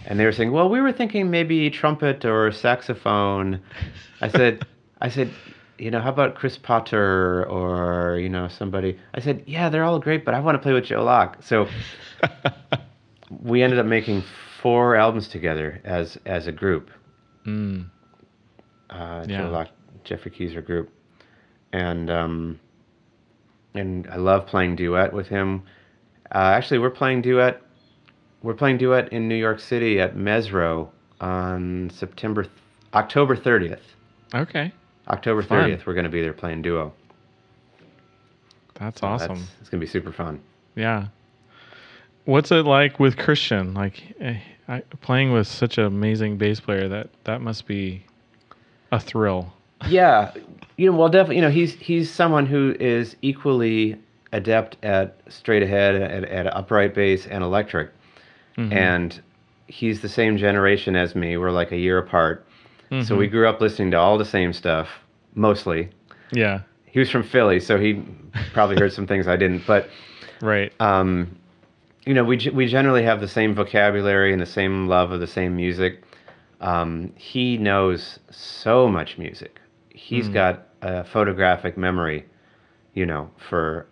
And they were saying, "Well, we were thinking maybe trumpet or saxophone." I said, "I said, you know, how about Chris Potter or you know somebody?" I said, "Yeah, they're all great, but I want to play with Joe Locke." So we ended up making four albums together as as a group, Mm. uh, Yeah. Joe Locke, Geoffrey Keezer group, and um, and I love playing duet with him. Uh, actually, we're playing duet. We're playing duet in New York City at Mezzrow on September, th- October thirtieth. Okay. October thirtieth, we're going to be there playing duo. That's So awesome. that's- it's going to be super fun. Yeah. What's it like with Christian? Like eh, I, playing with such an amazing bass player. That that must be a thrill. yeah, you know, well, definitely, you know, he's he's someone who is equally adept at straight ahead, at, at upright bass and electric, Mhm. and he's the same generation as me. We're like a year apart, so Mhm. we grew up listening to all the same stuff, mostly. Yeah. He was from Philly, so he probably heard some things I didn't, but Right. um, you know, we we generally have the same vocabulary and the same love of the same music. Um, he knows so much music. He's Mm. got a photographic memory, you know, for.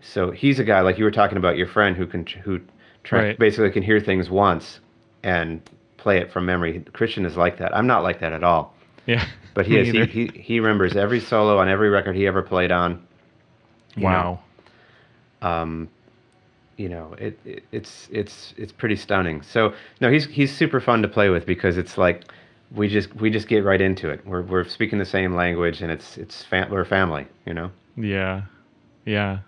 So he's a guy like you were talking about your friend who can who tra- Right. basically can hear things once and play it from memory. Christian is like that. I'm not like that at all. Yeah. But he is. He, he he remembers every solo on every record he ever played on. you know. wow. um, you know, it, it it's it's it's pretty stunning. So no, he's he's super fun to play with because it's like we just we just get right into it. We're we're speaking the same language and it's it's fam- we're family, you know. Yeah. Yeah.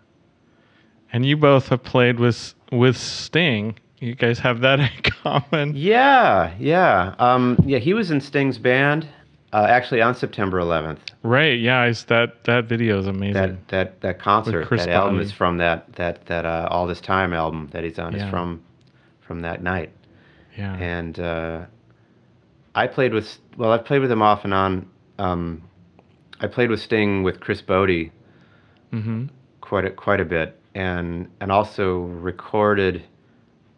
And you both have played with with Sting. You guys have that in common. Yeah, yeah, um, yeah. He was in Sting's band, uh, actually on September 11th. Right. Yeah. It's that that video is amazing. That that that concert, that album is from that that that uh, all this time album that he's on Yeah. is from from that night. yeah. and uh, I played with well, I've played with him off and on. Um, I played with Sting with Chris Botti mm-hmm. quite a, quite a bit, and and also recorded.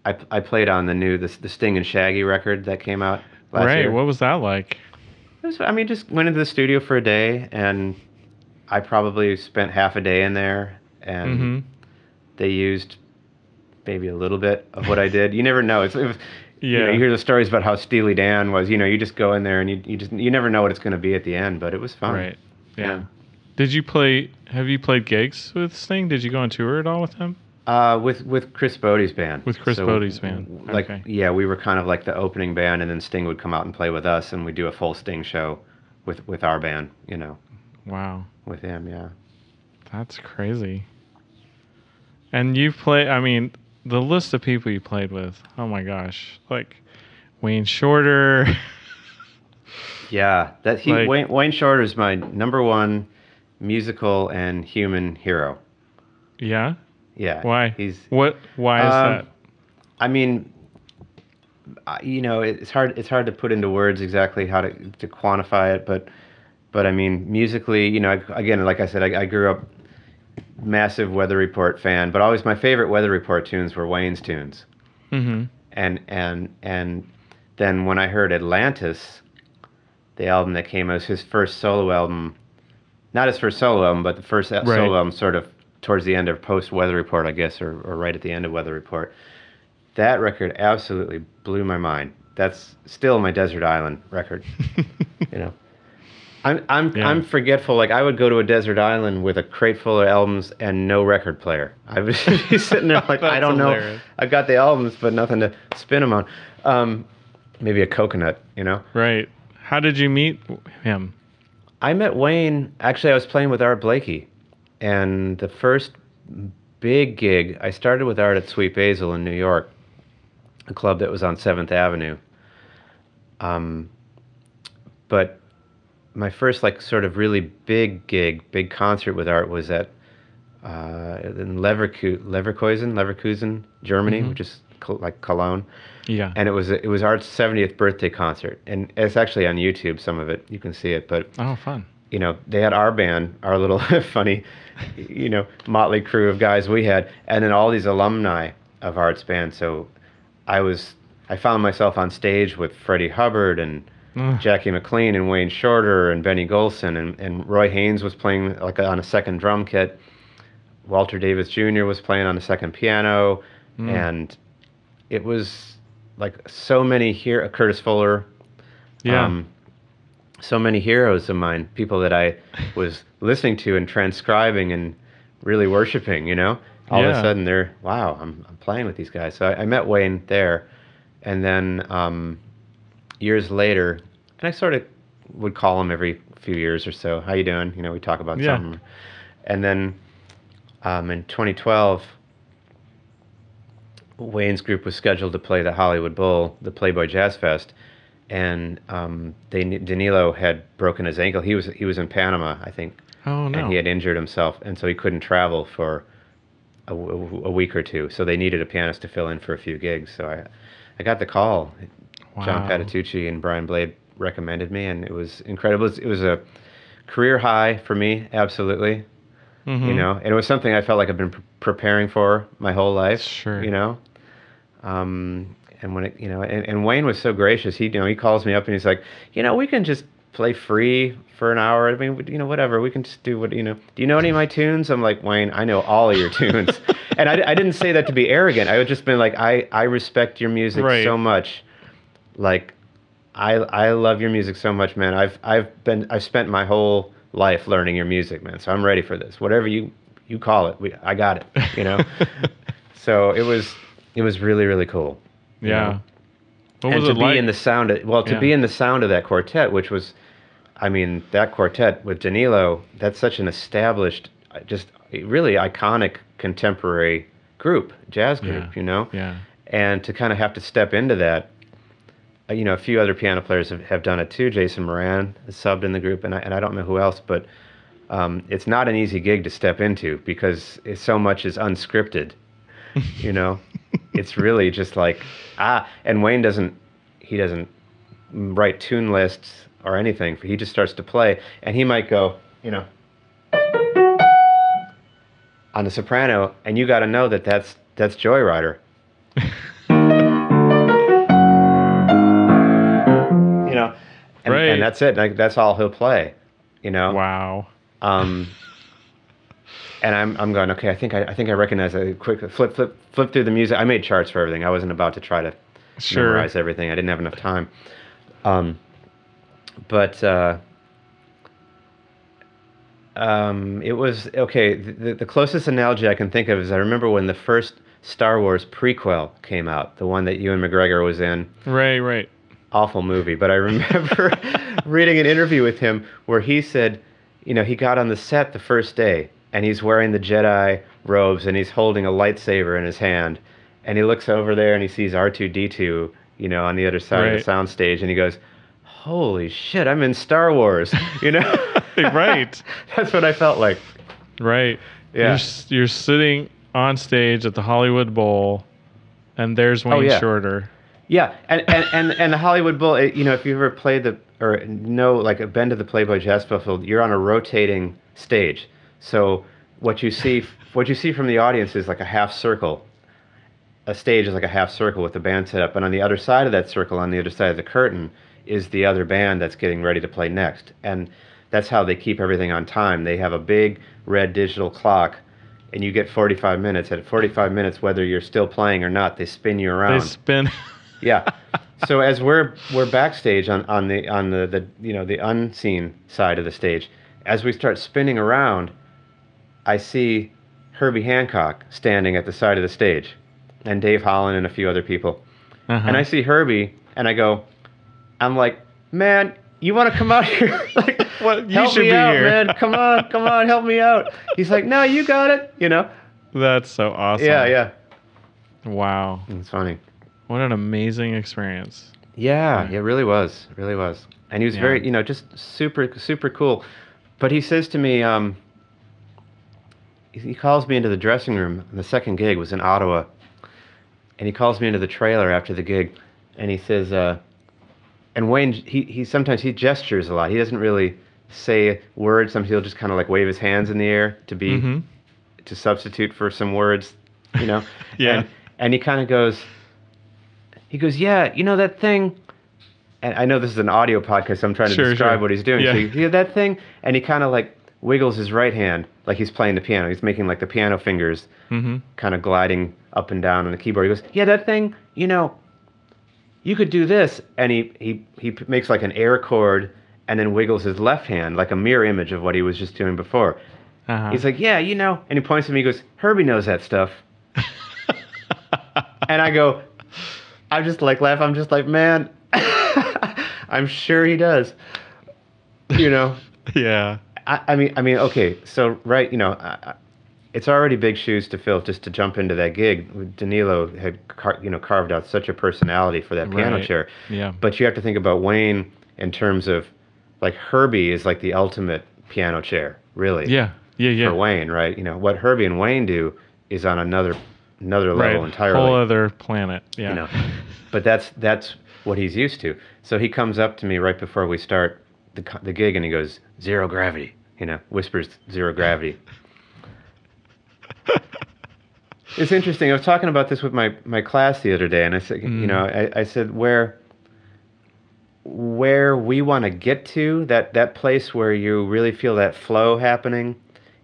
I, I played on the new the, the Sting and Shaggy record that came out last right. year. What was that like? It was, I mean, just went into the studio for a day, and I probably spent half a day in there, and hmm they used maybe a little bit of what I did. You never know. It's, it was, you, know, you hear the stories about how Steely Dan was. You know, you just go in there and you, you just you never know what it's going to be at the end, but it was fun. Right. Yeah. Yeah. Did you play? Have you played gigs with Sting? Did you go on tour at all with him? Uh, with with Chris Botti's band. With Chris Botti's band. Like Okay. yeah, we were kind of like the opening band, and then Sting would come out and play with us, and we'd do a full Sting show with with our band. You know, Wow, with him. Yeah. that's crazy. And you've played. I mean, the list of people you played with. Oh my gosh, like Wayne Shorter. Yeah, that he Like- Wayne, Wayne Shorter is my number one musical and human hero. yeah. Yeah. Why? He's. What? Why is Um, that? I mean, you know, it's hard. It's hard to put into words exactly how to to quantify it, but but I mean, musically, you know, again, like I said, I, I grew up massive Weather Report fan, but always my favorite Weather Report tunes were Wayne's tunes. Mm-hmm. and and and then when I heard Atlantis, the album that came as his first solo album, not his first solo album, but the first Right. solo album, sort of towards the end of post Weather Report, I guess, or, or right at the end of Weather Report. That record absolutely blew my mind. That's still my Desert Island record. you know, I'm I'm Yeah. I'm forgetful. Like I would go to a desert island with a crate full of albums and no record player. I would be sitting there like I don't know. hilarious. I got the albums, but nothing to spin them on. Um, maybe a coconut, you know. Right. How did you meet him? I met Wayne. Actually, I was playing with Art Blakey, and the first big gig I started with Art at Sweet Basil in New York, a club that was on Seventh Avenue. Um, but my first like sort of really big gig, big concert with Art was at uh, in Leverkusen, Leverkusen, Leverkusen, Germany, Mhm. which is like Cologne Yeah. and it was it was Art's 70th birthday concert, and it's actually on YouTube. Some of it you can see it, but oh, fun. you know they had our band, our little funny, you know, motley crew of guys we had, and then all these alumni of Art's band. So I was I found myself on stage with Freddie Hubbard and Ugh. Jackie McLean and Wayne Shorter and Benny Golson and, and Roy Haynes was playing like on a second drum kit. Walter Davis Jr. was playing on a second piano, Mm. and it was like so many here. Curtis Fuller, Yeah. um, so many heroes of mine, people that I was listening to and transcribing and really worshiping. You know, all of a sudden they're wow, I'm, I'm playing with these guys. So I, I met Wayne there, and then um, years later, and I sort of would call him every few years or so. How you doing? You know, we talk about Yeah. something, and then um, in 2012. Wayne's group was scheduled to play the Hollywood Bowl, the Playboy Jazz Fest, and um, they, Danilo had broken his ankle. He was he was in Panama, I think, oh no. and he had injured himself, and so he couldn't travel for a week or two. So they needed a pianist to fill in for a few gigs. So I, I got the call. John Patitucci and Brian Blade recommended me, and it was incredible. It was, a career high for me, absolutely. Mhm. You know, and it was something I felt like I've been pre- preparing for my whole life. Sure. You know, um, and when it, you know, and, and Wayne was so gracious. He, you know, he calls me up and he's like, you know, we can just play free for an hour. I mean, you know, whatever. We can just do what you know. Do you know any of my tunes? I'm like, Wayne, I know all of your tunes. and I, I didn't say that to be arrogant. I would just been like, I, I respect your music Right. so much. Like, I, I love your music so much, man. I've, I've been, I've spent my whole life learning your music, man. So I'm ready for this. Whatever you, you call it, we, I got it. You know. so it was, it was really, really cool. You yeah. know? What and was to it be like? in the sound of, well to Yeah. be in the sound of that quartet which was i mean that quartet with danilo that's such an established uh, just really iconic contemporary group jazz group Yeah. you know yeah. and to kind of have to step into that uh, you know a few other piano players have, have done it too jason moran is subbed in the group and I, and I don't know who else but um, it's not an easy gig to step into because it's, so much is unscripted you know it's really just like ah and wayne doesn't he doesn't write tune lists or anything he just starts to play and he might go you know on the soprano, and you got to know that that's that's Joy Ryder. you know, and, Right. and that's it. Like that's all he'll play. You know. Wow. Um, and I'm I'm going okay. I think I, I think I recognize it. Quick flip flip flip through the music. I made charts for everything. I wasn't about to try to Sure. memorize everything. I didn't have enough time. Um, but uh, um, it was okay. The, the closest analogy I can think of is I remember when the first Star Wars prequel came out, the one that Ewan McGregor was in Right, right. awful movie, but I remember reading an interview with him where he said, you know, he got on the set the first day and he's wearing the Jedi robes and he's holding a lightsaber in his hand and he looks over there and he sees R2D2, you know, on the other side of the soundstage and he goes, "Holy shit, I'm in Star Wars." You know? Right. That's what I felt like. Right. Yeah. You're, you're sitting on stage at the Hollywood Bowl, and there's Wayne Oh, yeah. Shorter. Yeah, and and and, and the Hollywood Bowl. You know, if you ever played the or know like been to the Playboy Jazz Festival, you're on a rotating stage. So what you see what you see from the audience is like a half circle. A stage is like a half circle with the band set up, and on the other side of that circle, on the other side of the curtain, is the other band that's getting ready to play next. And that's how they keep everything on time. They have a big red digital clock. And you get 45 minutes. At 45 minutes, whether you're still playing or not, they spin you around They spin. yeah. So as we're we're backstage on, on the on the, the you know the unseen side of the stage, as we start spinning around, I see Herbie Hancock standing at the side of the stage, and Dave Holland and a few other people. Uh-huh. And I see Herbie, and I go, I'm like, man, you want to come out here? like, What? You help should me be out, here." man. Come on, come on, help me out. He's like, no, you got it. You know? That's so awesome. Yeah, yeah. Wow. It's funny. What an amazing experience. Yeah, Yeah. it really was, really was. And he was Yeah. very, you know, just super, super cool. But he says to me, um, he- calls me into the dressing room. The second gig was in Ottawa, and he calls me into the trailer after the gig, and he says, uh, and Wayne, he, he sometimes he gestures a lot. He doesn't really say words. Sometimes he'll just kind of like wave his hands in the air to be Mhm. to substitute for some words, you know. Yeah. And, and he kind of goes, he goes, yeah, you know that thing. And I know this is an audio podcast, so I'm trying to Sure, describe sure. what he's doing. Yeah. So you hear that thing, and he kind of like wiggles his right hand like he's playing the piano. He's making like the piano fingers Mm-hmm. kind of gliding up and down on the keyboard. He goes, yeah, that thing, you know, you could do this, and he he he makes like an air chord, and then wiggles his left hand like a mirror image of what he was just doing before. Uh-huh. He's like, yeah, you know, and he points at me. He goes, Herbie knows that stuff. and I go, I just like laugh. I'm just like, man, I'm sure he does. You know, yeah. I, I mean, I mean, okay, so right, you know, I, it's already big shoes to fill just to jump into that gig. Danilo had, car, you know, carved out such a personality for that piano Right. chair. Yeah. But you have to think about Wayne in terms of, like Herbie is like the ultimate piano chair, really Yeah. Yeah. Yeah. for Wayne, right? You know what Herbie and Wayne do is on another another right. level entirely. A whole other planet. Yeah. You know, but that's that's what he's used to. So he comes up to me right before we start the the gig, and he goes zero gravity. You know, whispers zero gravity. it's interesting. I was talking about this with my my class the other day, and I said, you Mm. know, I, I said where where we want to get to that that place where you really feel that flow happening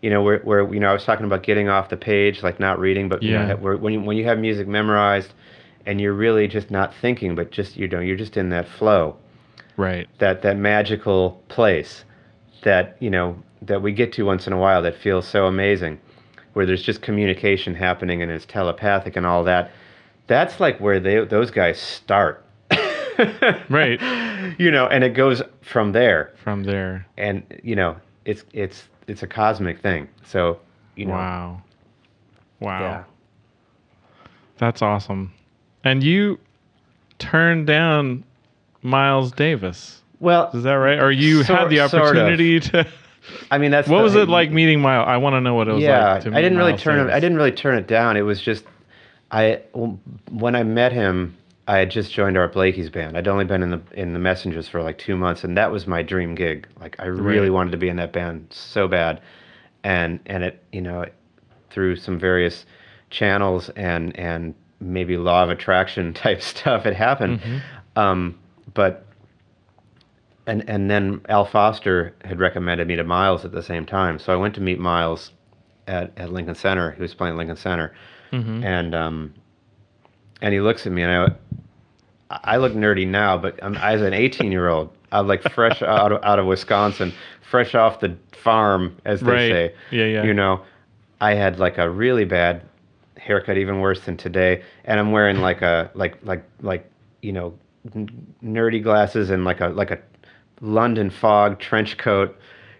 you know where, where you know i was talking about getting off the page like not reading but you Yeah. know, where, when, you, when you have music memorized and you're really just not thinking but just you know you're just in that flow Right. that that magical place that you know that we get to once in a while that feels so amazing where there's just communication happening and it's telepathic and all that that's like where they those guys start Right. you know and it goes from there From there. and you know it's it's it's a cosmic thing so you know Wow. Wow. yeah That's awesome. And you turned down Miles Davis. Well Is that right? Or you Sor- had the sort of. opportunity to i mean that's What the- was it like meeting Miles? I want to know what it was yeah like to i didn't really Miles turn it i didn't really turn it down it was just i when i met him i had just joined art blakey's band i'd only been in the in the messengers for like two months and that was my dream gig like i really Right. wanted to be in that band so bad and and it you know through some various channels and and maybe law of attraction type stuff. It happened, um, but and and then Al Foster had recommended me to Miles at the same time. So I went to meet Miles at, at Lincoln Center. He was playing Lincoln Center, and um, and he looks at me, and I I look nerdy now, but I'm, as an 18 year old, I'm like fresh out of, out of Wisconsin, fresh off the farm, as they Right. say. Yeah, yeah. You know, I had like a really bad haircut, even worse than today, and I'm wearing like a like like like you know nerdy glasses and like a like a London fog trench coat.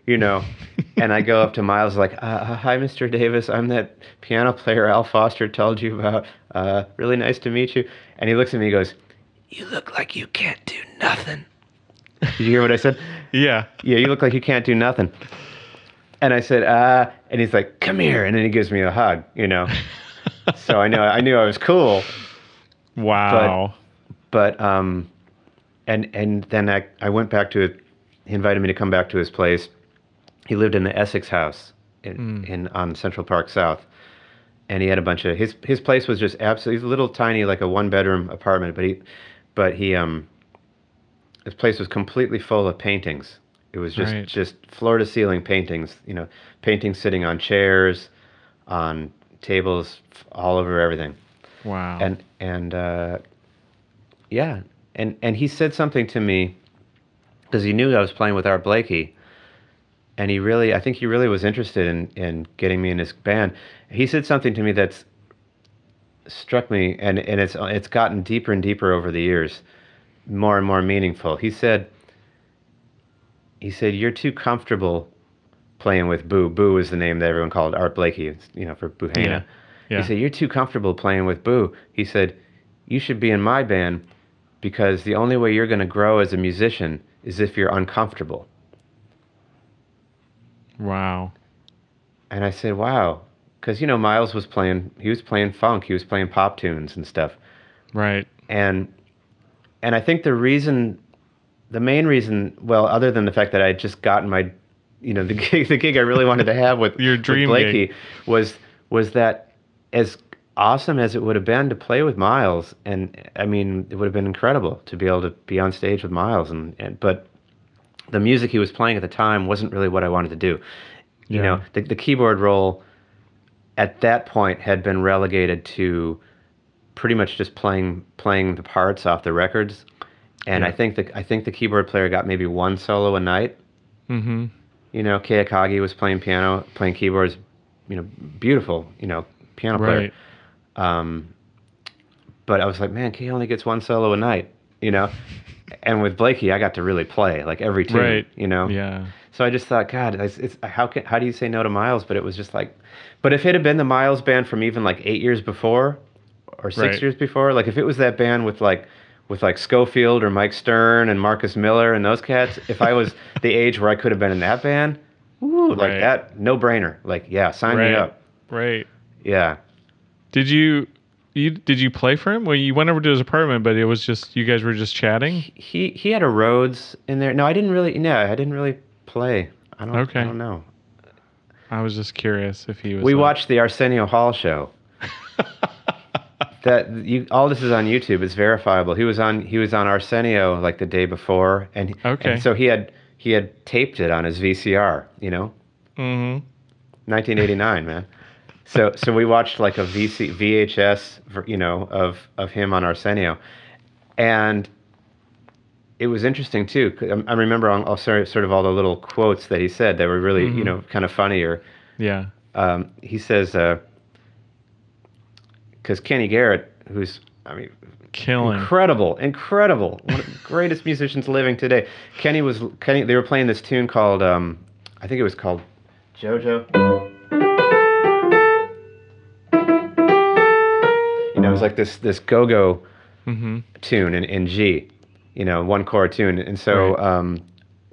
You know, and I go up to Miles like, uh, "Hi, Mr. Davis. I'm that piano player Al Foster told you about. Uh, really nice to meet you." And he looks at me, and goes, "You look like you can't do nothing." Did you hear what I said? Yeah. Yeah, you look like you can't do nothing. And I said, uh, and he's like, come here. And then he gives me a hug, you know. so I know, I knew I was cool, Wow. but, um, and, and then I, I went back to it. He invited me to come back to his place. He lived in the Essex house in, in on Central Park South. And he had a bunch of, his, his place was just absolutely, a little tiny, like a one bedroom apartment, but he, but he, um, his place was completely full of paintings. It was just Right. just floor to ceiling paintings. You know, paintings sitting on chairs, on tables, all over everything. wow. And and uh, yeah, and and he said something to me because he knew I was playing with Art Blakey, and he really, I think he really was interested in in getting me in his band. He said something to me that's struck me, and and it's it's gotten deeper and deeper over the years, more and more meaningful. He said. He said, "You're too comfortable playing with Boo. Boo is the name that everyone called Art Blakey. It's, you know, for Buhaina. Yeah. Yeah. He said, You're too comfortable playing with Boo. He said, You should be in my band because the only way you're going to grow as a musician is if you're uncomfortable. wow. And I said, Wow. Because, you know, Miles was playing, he was playing funk, he was playing pop tunes and stuff. Right. And, and I think the reason, the main reason, well, other than the fact that I had just gotten my, you know, the gig, the gig I really wanted to have with, Your with Blakey gig. was, was that as awesome as it would have been to play with Miles, and I mean, it would have been incredible to be able to be on stage with Miles, and, and but the music he was playing at the time wasn't really what I wanted to do. You Yeah. know, the, the keyboard role at that point had been relegated to pretty much just playing playing the parts off the records, and Yeah. I think the I think the keyboard player got maybe one solo a night. Mm-hmm. You know, Kei Akagi was playing piano, playing keyboards, you know, beautiful, you know, piano player. Right. Um, but I was like, man, Kei only gets one solo a night, you know. and with Blakey, I got to really play like every tune, Right. you know. Yeah. So I just thought, God, it's, it's how can how do you say no to Miles? But it was just like, but if it had been the Miles band from even like eight years before, or six Right. years before, like if it was that band with like with like Scofield or Mike Stern and Marcus Miller and those cats, if I was the age where I could have been in that band, woo, like Right. that, no brainer. Like yeah, sign right. me up. Right. Yeah. Did you you did you play for him? Well, you went over to his apartment, but it was just you guys were just chatting. He he had a Rhodes in there. No, I didn't really. No, I didn't really play. I don't. Okay. I don't know. I was just curious if he was. We like- watched the Arsenio Hall show. that you all this is on YouTube. It's verifiable. He was on he was on Arsenio like the day before, and Okay. and so he had he had taped it on his VCR. You know, Mm-hmm. 1989, man. So so we watched like a VC VHS, you know, of of him on Arsenio, and it was interesting too. 'cause I I remember on, all sort sort of all the little quotes that he said that were really you Mhm. know kind of funny or Yeah. um, he says, because Kenny Garrett, who's, I mean, Killing. incredible, incredible, one of the greatest musicians living today. Kenny was, Kenny, they were playing this tune called, um, I think it was called JoJo. Like this, this go-go Mhm. tune in, in G, you know, one chord tune. And so Right. um,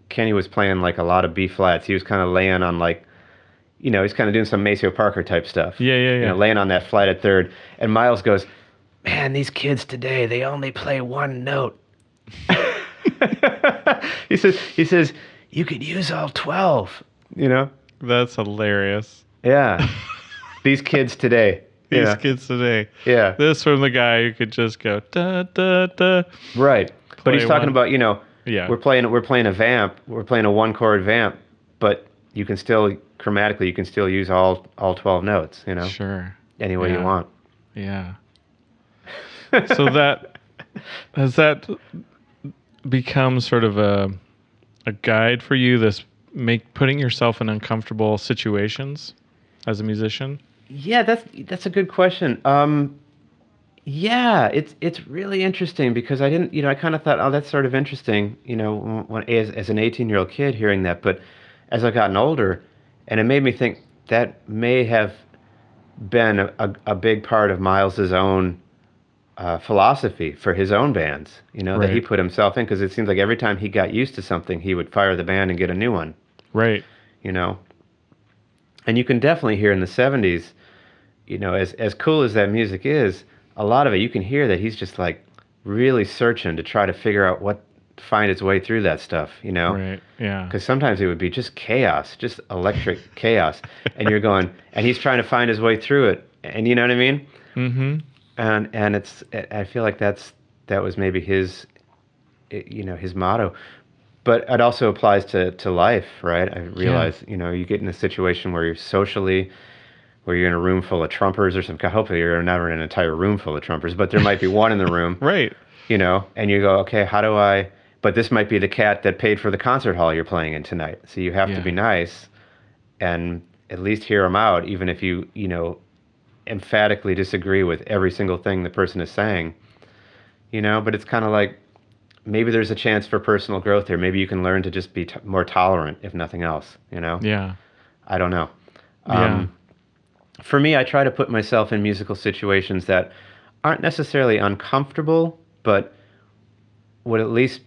Kenny was playing like a lot of B flats. He was kind of laying on like, you know, he's kind of doing some Maceo Parker type stuff. Yeah, yeah, You yeah. know, laying on that flat at third. And Miles goes, Man, these kids today, they only play one note. he says, he says, you could use all 12, you know? That's hilarious. Yeah. these kids today. These yeah. kids today. Yeah. This from the guy who could just go da da da. Right. But he's talking one. about, you know, Yeah. we're playing we're playing a vamp, we're playing a one chord vamp, but you can still chromatically you can still use all all 12 notes, you know, Sure. any way Yeah. you want. Yeah. so that has that become sort of a a guide for you this make putting yourself in uncomfortable situations as a musician Yeah, that's that's a good question. Um, yeah, it's it's really interesting because I didn't, you know, I kind of thought, oh, that's sort of interesting, you know, when as as an 18 year old kid hearing that, but as I've gotten older, and it made me think that may have been a, a, a big part of Miles's own uh, philosophy for his own bands, you know, that he put himself in. Because it seems like every time he got used to something, he would fire the band and get a new one. Right. You know. And you can definitely hear in the 70s, you know, as as cool as that music is, a lot of it you can hear that he's just like really searching to try to figure out what find its way through that stuff, you know. right yeah Because sometimes it would be just chaos, just electric chaos, and you're going, and he's trying to find his way through it, and you know what I mean. mm-hmm And and it's I feel like that's that was maybe his, you know, his motto, but it also applies to to life, right? I realize you know you get in a situation where you're socially, where you're in a room full of Trumpers or some. Hopefully you're never in an entire room full of Trumpers, but there might be one in the room, right you know, and you go, okay, how do I? But this might be the cat that paid for the concert hall you're playing in tonight, so you have Yeah. to be nice, and at least hear them out, even if you you know emphatically disagree with every single thing the person is saying. You know, but it's kind of like maybe there's a chance for personal growth there. Maybe you can learn to just be t- more tolerant, if nothing else. You know, yeah I don't know. Yeah. Um, For me, I try to put myself in musical situations that aren't necessarily uncomfortable, but would at least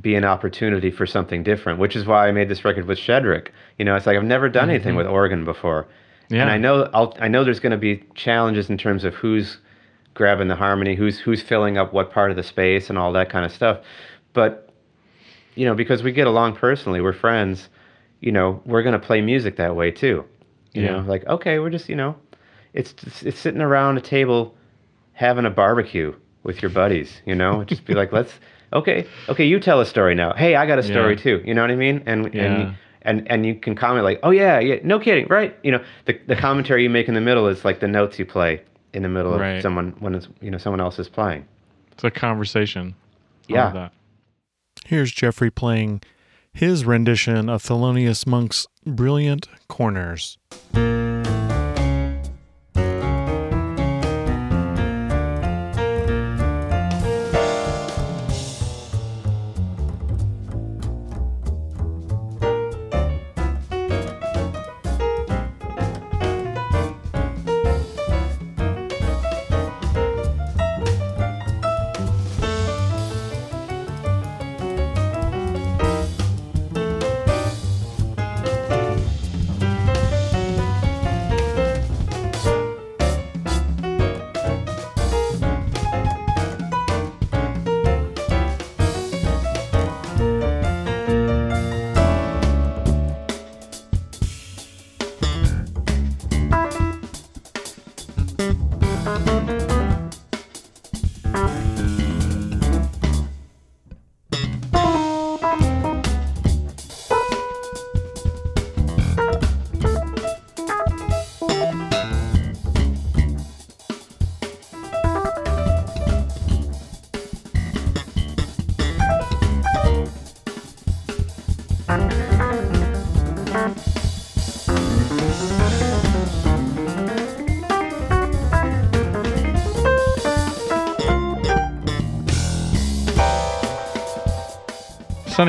be an opportunity for something different. Which is why I made this record with Shedrick. You know, it's like I've never done mm-hmm. anything with organ before, yeah and I know I'll, I know there's going to be challenges in terms of who's grabbing the harmony, who's who's filling up what part of the space, and all that kind of stuff. But you know, because we get along personally, we're friends. You know, we're going to play music that way too. You Yeah. know, like okay, we're just you know, it's it's, it's sitting around a table having a barbecue with your buddies. You know, just be like, let's okay, okay, you tell a story now. Hey, I got a story Yeah. too. You know what I mean? And Yeah. and and and you can comment like, oh yeah, yeah, no kidding, right? You know, the the commentary you make in the middle is like the notes you play in the middle of someone when it's you know someone else is playing. it's a conversation Yeah. that. Here's Geoffrey playing his rendition of Thelonious Monk's Brilliant Corners.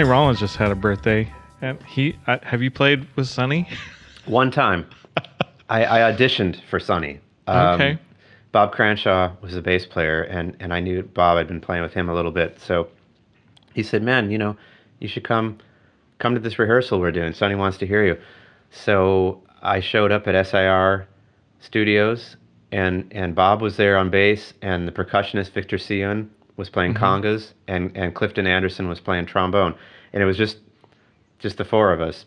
Sonny Rollins just had a birthday, and he uh, have you played with Sonny? One time, I, I auditioned for Sonny. Um, Okay. Bob Cranshaw was a bass player, and, and I knew Bob. I'd been playing with him a little bit, so he said, "Man, you know, you should come come to this rehearsal we're doing. Sonny wants to hear you." So I showed up at SIR Studios, and and Bob was there on bass, and the percussionist Victor See Yuen was playing congas, and and Clifton Anderson was playing trombone, and it was just just the four of us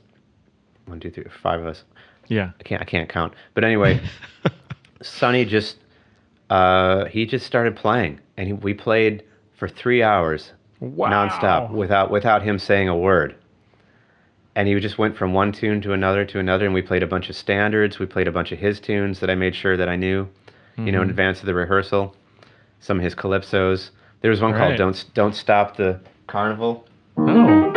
one, two, three, five of us. Yeah. I can't I can't count. But anyway, Sonny just uh, he just started playing, and he, we played for three hours Wow. nonstop without without him saying a word. And he just went from one tune to another to another, and we played a bunch of standards. We played a bunch of his tunes that I made sure that I knew, you know, in Mhm. advance of the rehearsal. Some of his calypsos. There was one Right. called "Don't Don't Stop the Carnival." Oh.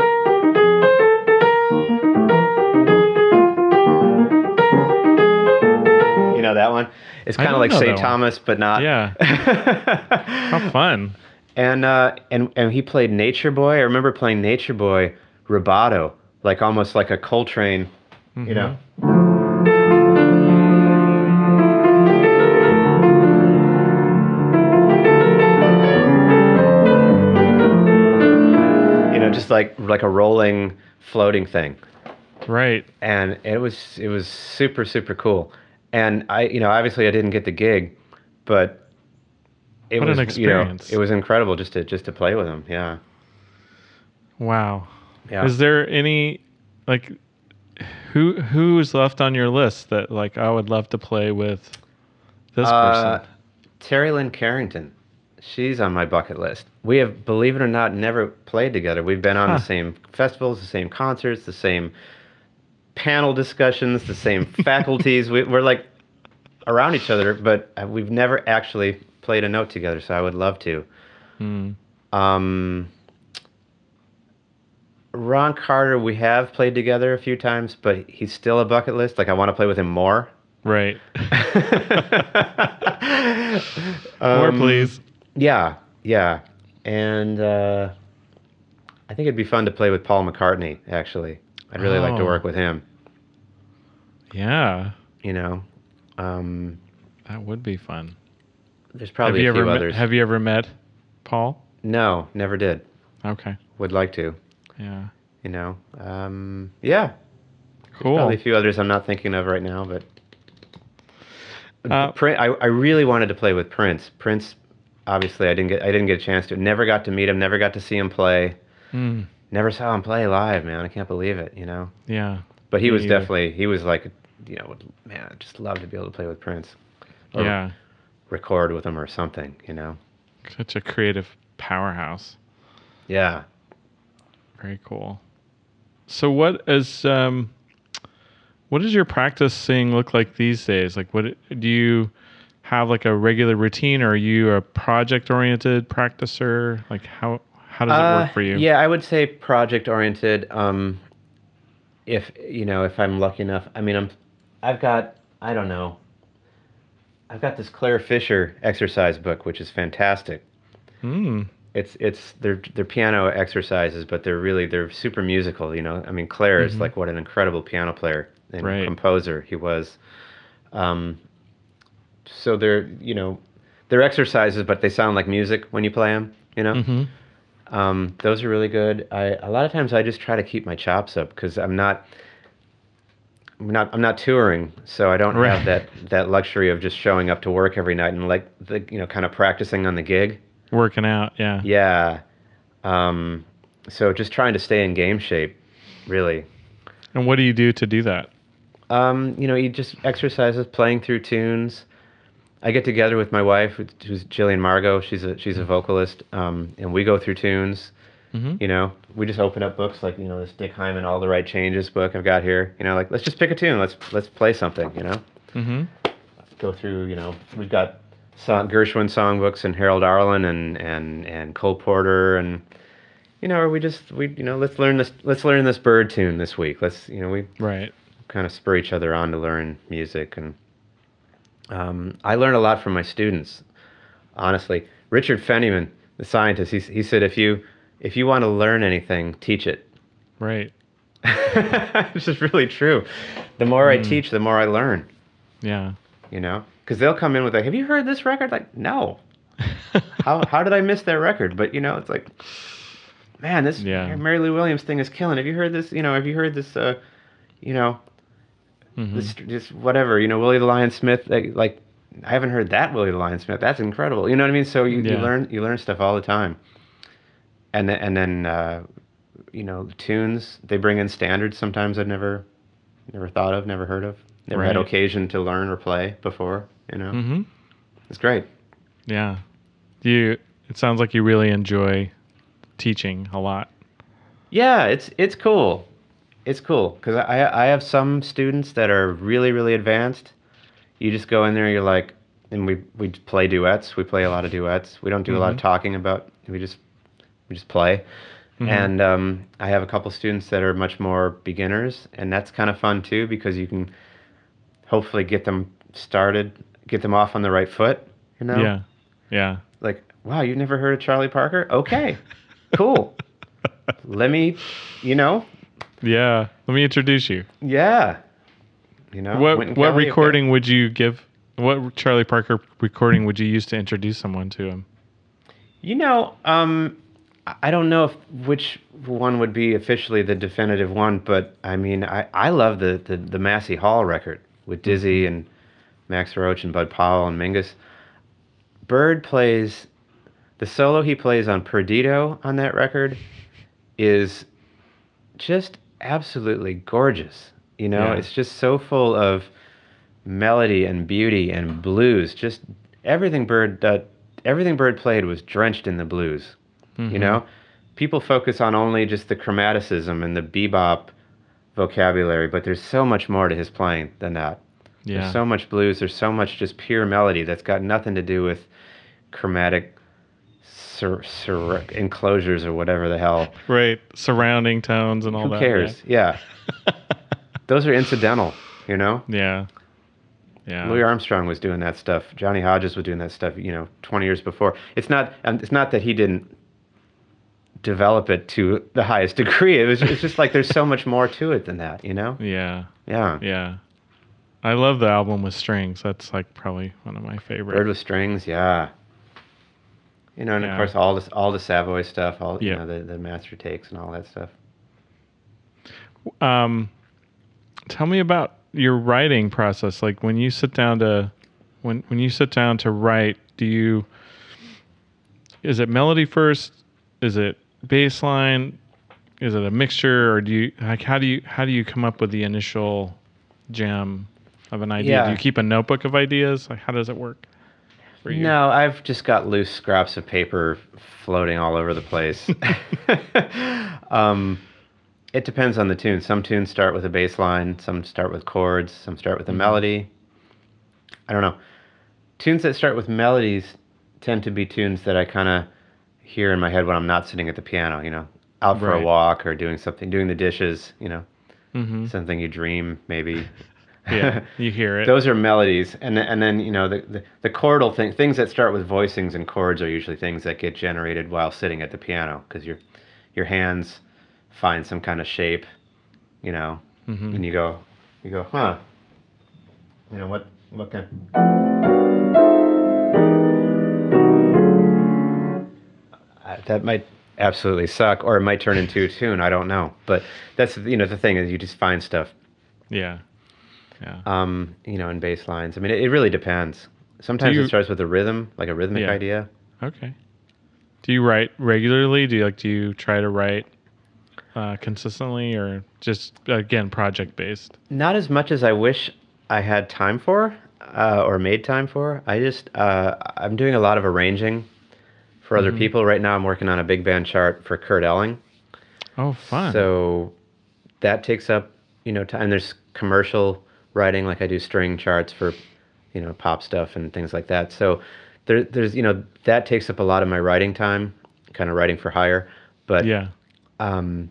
You know that one? It's kind of like St. Thomas, but not. Yeah. How fun. and uh, and and he played Nature Boy. I remember playing Nature Boy rubato, like almost like a Coltrane, know. You know, like like a rolling, floating thing Right. and it was it was super super cool and i you know obviously i didn't get the gig but it What was an you know it was incredible just to just to play with him yeah Wow. yeah Is there any like who who is left on your list that like I would love to play with this Uh, person? terri lyne carrington she's on my bucket list we have believe it or not never played together we've been on Huh. the same festivals the same concerts the same panel discussions the same faculties we, we're like around each other but uh, we've never actually played a note together so i would love to Hmm. Um, Ron Carter, we have played together a few times, but he's still a bucket list. Like I want to play with him more. Right. More Um, please. Yeah, yeah, and uh, I think it'd be fun to play with Paul McCartney. Actually, I'd really like to Oh. work with him. Yeah. You know, um, That would be fun. there's probably have you a few ever met, others. have you ever met Paul? no, never did. Okay. Would like to. Yeah. You know, um, yeah. Cool. Probably a few others I'm not thinking of right now, but Uh, Prin- I, I really wanted to play with Prince. Prince, obviously, I didn't get I didn't get a chance to. Never got to meet him. Never got to see him play. Mm, Never saw him play live, man. I can't believe it. You know. yeah. But he was neither. definitely he was like, you know, man, I just love to be able to play with Prince. Or Yeah. Record with him or something. You know. Such a creative powerhouse. Yeah. Very cool. So what is um what does your practicing look like these days? Like what do you have like a regular routine or are you a project oriented practicer? Like how how does it Uh, work for you? Yeah, I would say project oriented. Um, if you know, if I'm lucky enough, I mean, I'm, I've got, I don't know, I've got this Clare Fischer exercise book, which is fantastic. Mm, It's it's they're they're piano exercises, but they're really they're super musical. You know, I mean, Clare is Mhm. like what an incredible piano player and Right. composer he was. Um, so they're you know, they're exercises, but they sound like music when you play them. You know. hmm Um, those are really good. I a lot of times I just try to keep my chops up because I'm not, I'm not, I'm not touring, so I don't Right. have that that luxury of just showing up to work every night and like the you know kind of practicing on the gig. Working out, yeah. Yeah. Um, so just trying to stay in game shape, really. And what do you do to do that? Um, you know, you just exercises, playing through tunes. I get together with my wife, who's- Gillian Margot. She's a she's a vocalist, um, and we go through tunes. hmm You know, we just open up books like you know this Dick Hyman All the Right Changes book I've got here. You know, like let's just pick a tune. Let's let's play something. You know, hmm go through. You know, we've got song, Gershwin songbooks and Harold Arlen and and and Cole Porter and you know, or we just we you know let's learn this let's learn this bird tune this week. Let's you know we Right. kind of spur each other on to learn music and um, I learn a lot from my students. Honestly, Richard Feynman, the scientist, he, he said if you if you want to learn anything, teach it. Right. this is really true. The more I Mm. teach, the more I learn. Yeah. You know, because they'll come in with like, "Have you heard this record?" Like, no. how how did I miss that record? But you know, it's like, man, this Yeah. Mary Lou Williams thing is killing. Have you heard this? You know, have you heard this? Uh, you know, Mhm. this just whatever. You know, Willie the Lion Smith. Like, like I haven't heard that Willie the Lion Smith. That's incredible. You know what I mean? So you, you learn you learn stuff all the time. And then and then uh, you know tunes. They bring in standards sometimes I've never never thought of, never heard of. never had occasion to learn or play before. You know, Mm-hmm. it's great. Yeah. You. It sounds like you really enjoy teaching a lot. Yeah, it's it's cool. It's cool because I I have some students that are really really advanced. You just go in there, you're like, and we we play duets. We play a lot of duets. We don't do a lot of talking about. We just we just play. And um, I have a couple students that are much more beginners, and that's kind of fun too because you can hopefully get them started, get them off on the right foot. You know, Yeah. Yeah. like wow, you've never heard of Charlie Parker? Okay, cool. Let me, you know, Yeah. Let me introduce you. yeah. You know, what what Kelly, okay. recording would you give? What Charlie Parker recording would you use to introduce someone to him? You know, um, I- I don't know if which one would be officially the definitive one, but I mean, I, I love the, the the Massey Hall record with Dizzy and Max Roach and Bud Powell and Mingus. Bird plays the solo he plays on Perdido on that record is just absolutely gorgeous. You know, Yeah. it's just so full of melody and beauty and blues. Just everything Bird uh, everything Bird played was drenched in the blues. You know, people focus on only just the chromaticism and the bebop vocabulary, but there's so much more to his playing than that. Yeah. There's so much blues. There's so much just pure melody that's got nothing to do with chromatic sur- sur- enclosures or whatever the hell. right. Surrounding tones and all Who that. Who cares? Yeah. Those are incidental, you know? Yeah. Yeah. Louis Armstrong was doing that stuff. Johnny Hodges was doing that stuff, you know, 20 years before. It's not and it's not that he didn't develop it to the highest degree. It was it's just like there's so much more to it than that, you know? Yeah. Yeah. Yeah. I love the album with strings. That's like probably one of my favorite. Bird with strings, yeah. You know, and Yeah. of course all this all the Savoy stuff, all you know, the, the master takes and all that stuff. um, tell me about your writing process. Like when you sit down to when when you sit down to write, do you is it melody first? Is it bass line? Is it a mixture, or do you like how do you how do you come up with the initial jam of an idea? Do you keep a notebook of ideas? Like how does it work for you? No, I've just got loose scraps of paper floating all over the place. um, it depends on the tune. Some tunes start with a bass line, some start with chords, some start with a melody. I don't know. Tunes that start with melodies tend to be tunes that I kind of hear in my head when I'm not sitting at the piano, you know, out for Right. a walk or doing something, doing the dishes, you know, hmm something you dream maybe. Yeah, you hear it. Those are melodies, and then, and then you know the, the the chordal thing, things that start with voicings and chords are usually things that get generated while sitting at the piano because your your hands find some kind of shape, you know, Mhm. and you go you go huh, you know what what kind. Uh, that might absolutely suck, or it might turn into a tune. I don't know, but that's you know the thing is you just find stuff Yeah, yeah. um, you know, in bass lines. I mean, it, it really depends. Sometimes you- it starts with a rhythm, like a rhythmic Yeah. idea. Okay. Do you write regularly? Do you like? Do you try to write uh, consistently, or just again project based? Not as much as I wish I had time for, uh, or made time for. I just, uh, I'm doing a lot of arranging for other people right now. I'm working on a big band chart for Kurt Elling. Oh, fun. So that takes up, you know, time. There's commercial writing, like I do string charts for, you know, pop stuff and things like that. So there, there's, you know, that takes up a lot of my writing time, kind of writing for hire. But yeah, um,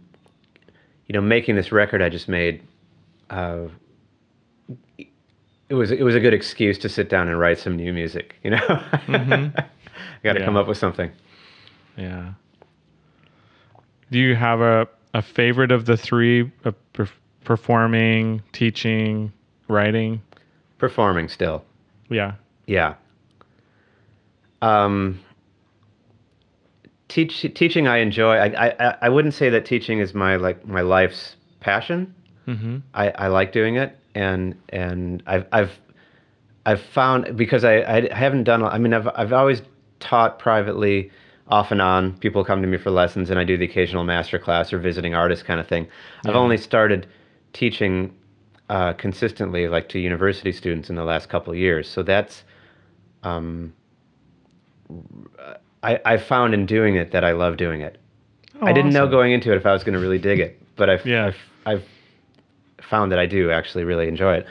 you know, making this record I just made, uh, it was it was a good excuse to sit down and write some new music. You know, I got to come up with something. yeah. Do you have a a favorite of the three? Uh, per- performing, teaching, writing. Performing still, Yeah. yeah. Um, teach teaching I enjoy. I, I I wouldn't say that teaching is my like my life's passion. Mm-hmm. I, I like doing it and and I've I've I've found because I, I haven't done I mean I've I've always taught privately off and on people come to me for lessons and I do the occasional master class or visiting artist kind of thing I've only started teaching uh, consistently, like to university students in the last couple of years. So that's, um, I I found in doing it that I love doing it. Oh, I didn't know going into it if I was going to really dig it, but I've, Yeah. I've I've found that I do actually really enjoy it,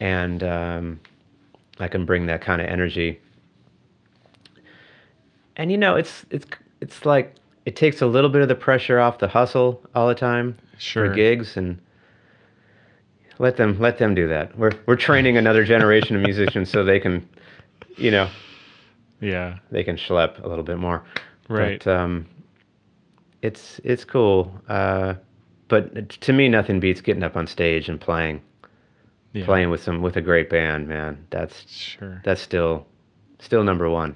and um, I can bring that kind of energy. And you know, it's it's it's like it takes a little bit of the pressure off the hustle all the time Sure. for gigs and let them let them do that. We're we're training another generation of musicians so they can, you know, Yeah. they can schlep a little bit more. Right. But um, it's it's cool. Uh, but to me, nothing beats getting up on stage and playing, yeah. playing with some with a great band. Man, that's Sure. that's still still number one.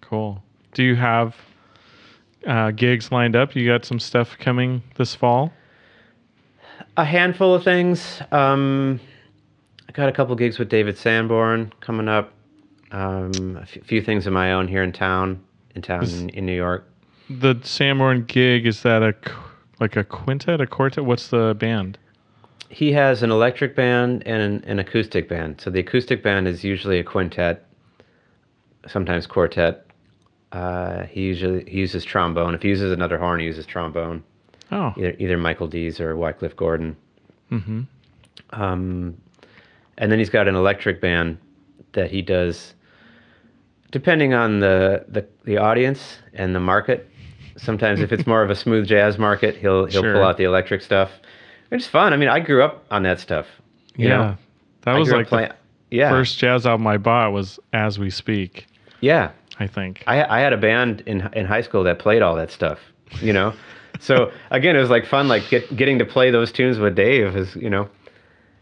Cool. Do you have uh, gigs lined up? You got some stuff coming this fall? A handful of things. Um, I got a couple gigs with David Sanborn coming up. Um, a f- few things of my own here in town, in town Is- in, in New York. The Sanborn gig is that a like a quintet, a quartet? What's the band? He has an electric band and an, an acoustic band. So the acoustic band is usually a quintet, sometimes quartet. Uh, he usually he uses trombone. If he uses another horn, he uses trombone. Oh. Either, either Michael Dease or Wycliffe Gordon. Mm-hmm. Um, and then he's got an electric band that he does, depending on the, the, the audience and the market. Sometimes if it's more of a smooth jazz market, he'll he'll Sure. pull out the electric stuff. It's fun. I mean, I grew up on that stuff. you Yeah. know? That I was like the yeah, first jazz album I bought was As We Speak, yeah. I think. I I had a band in in high school that played all that stuff. You know, so again, it was like fun, like get, getting to play those tunes with Dave. Is you know,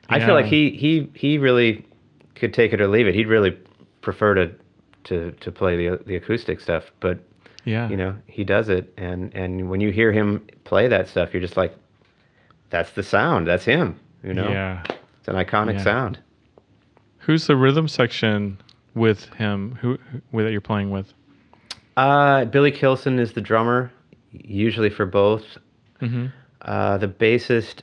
I feel like he he he really could take it or leave it. He'd really prefer to to to play the the acoustic stuff, but yeah. you know he does it, and and when you hear him play that stuff, you're just like, that's the sound. That's him. You know, Yeah. it's an iconic Yeah. sound. Who's the rhythm section with him? Who, who that you're playing with? Uh, Billy Kilson is the drummer, usually for both. Mm-hmm. Uh, the bassist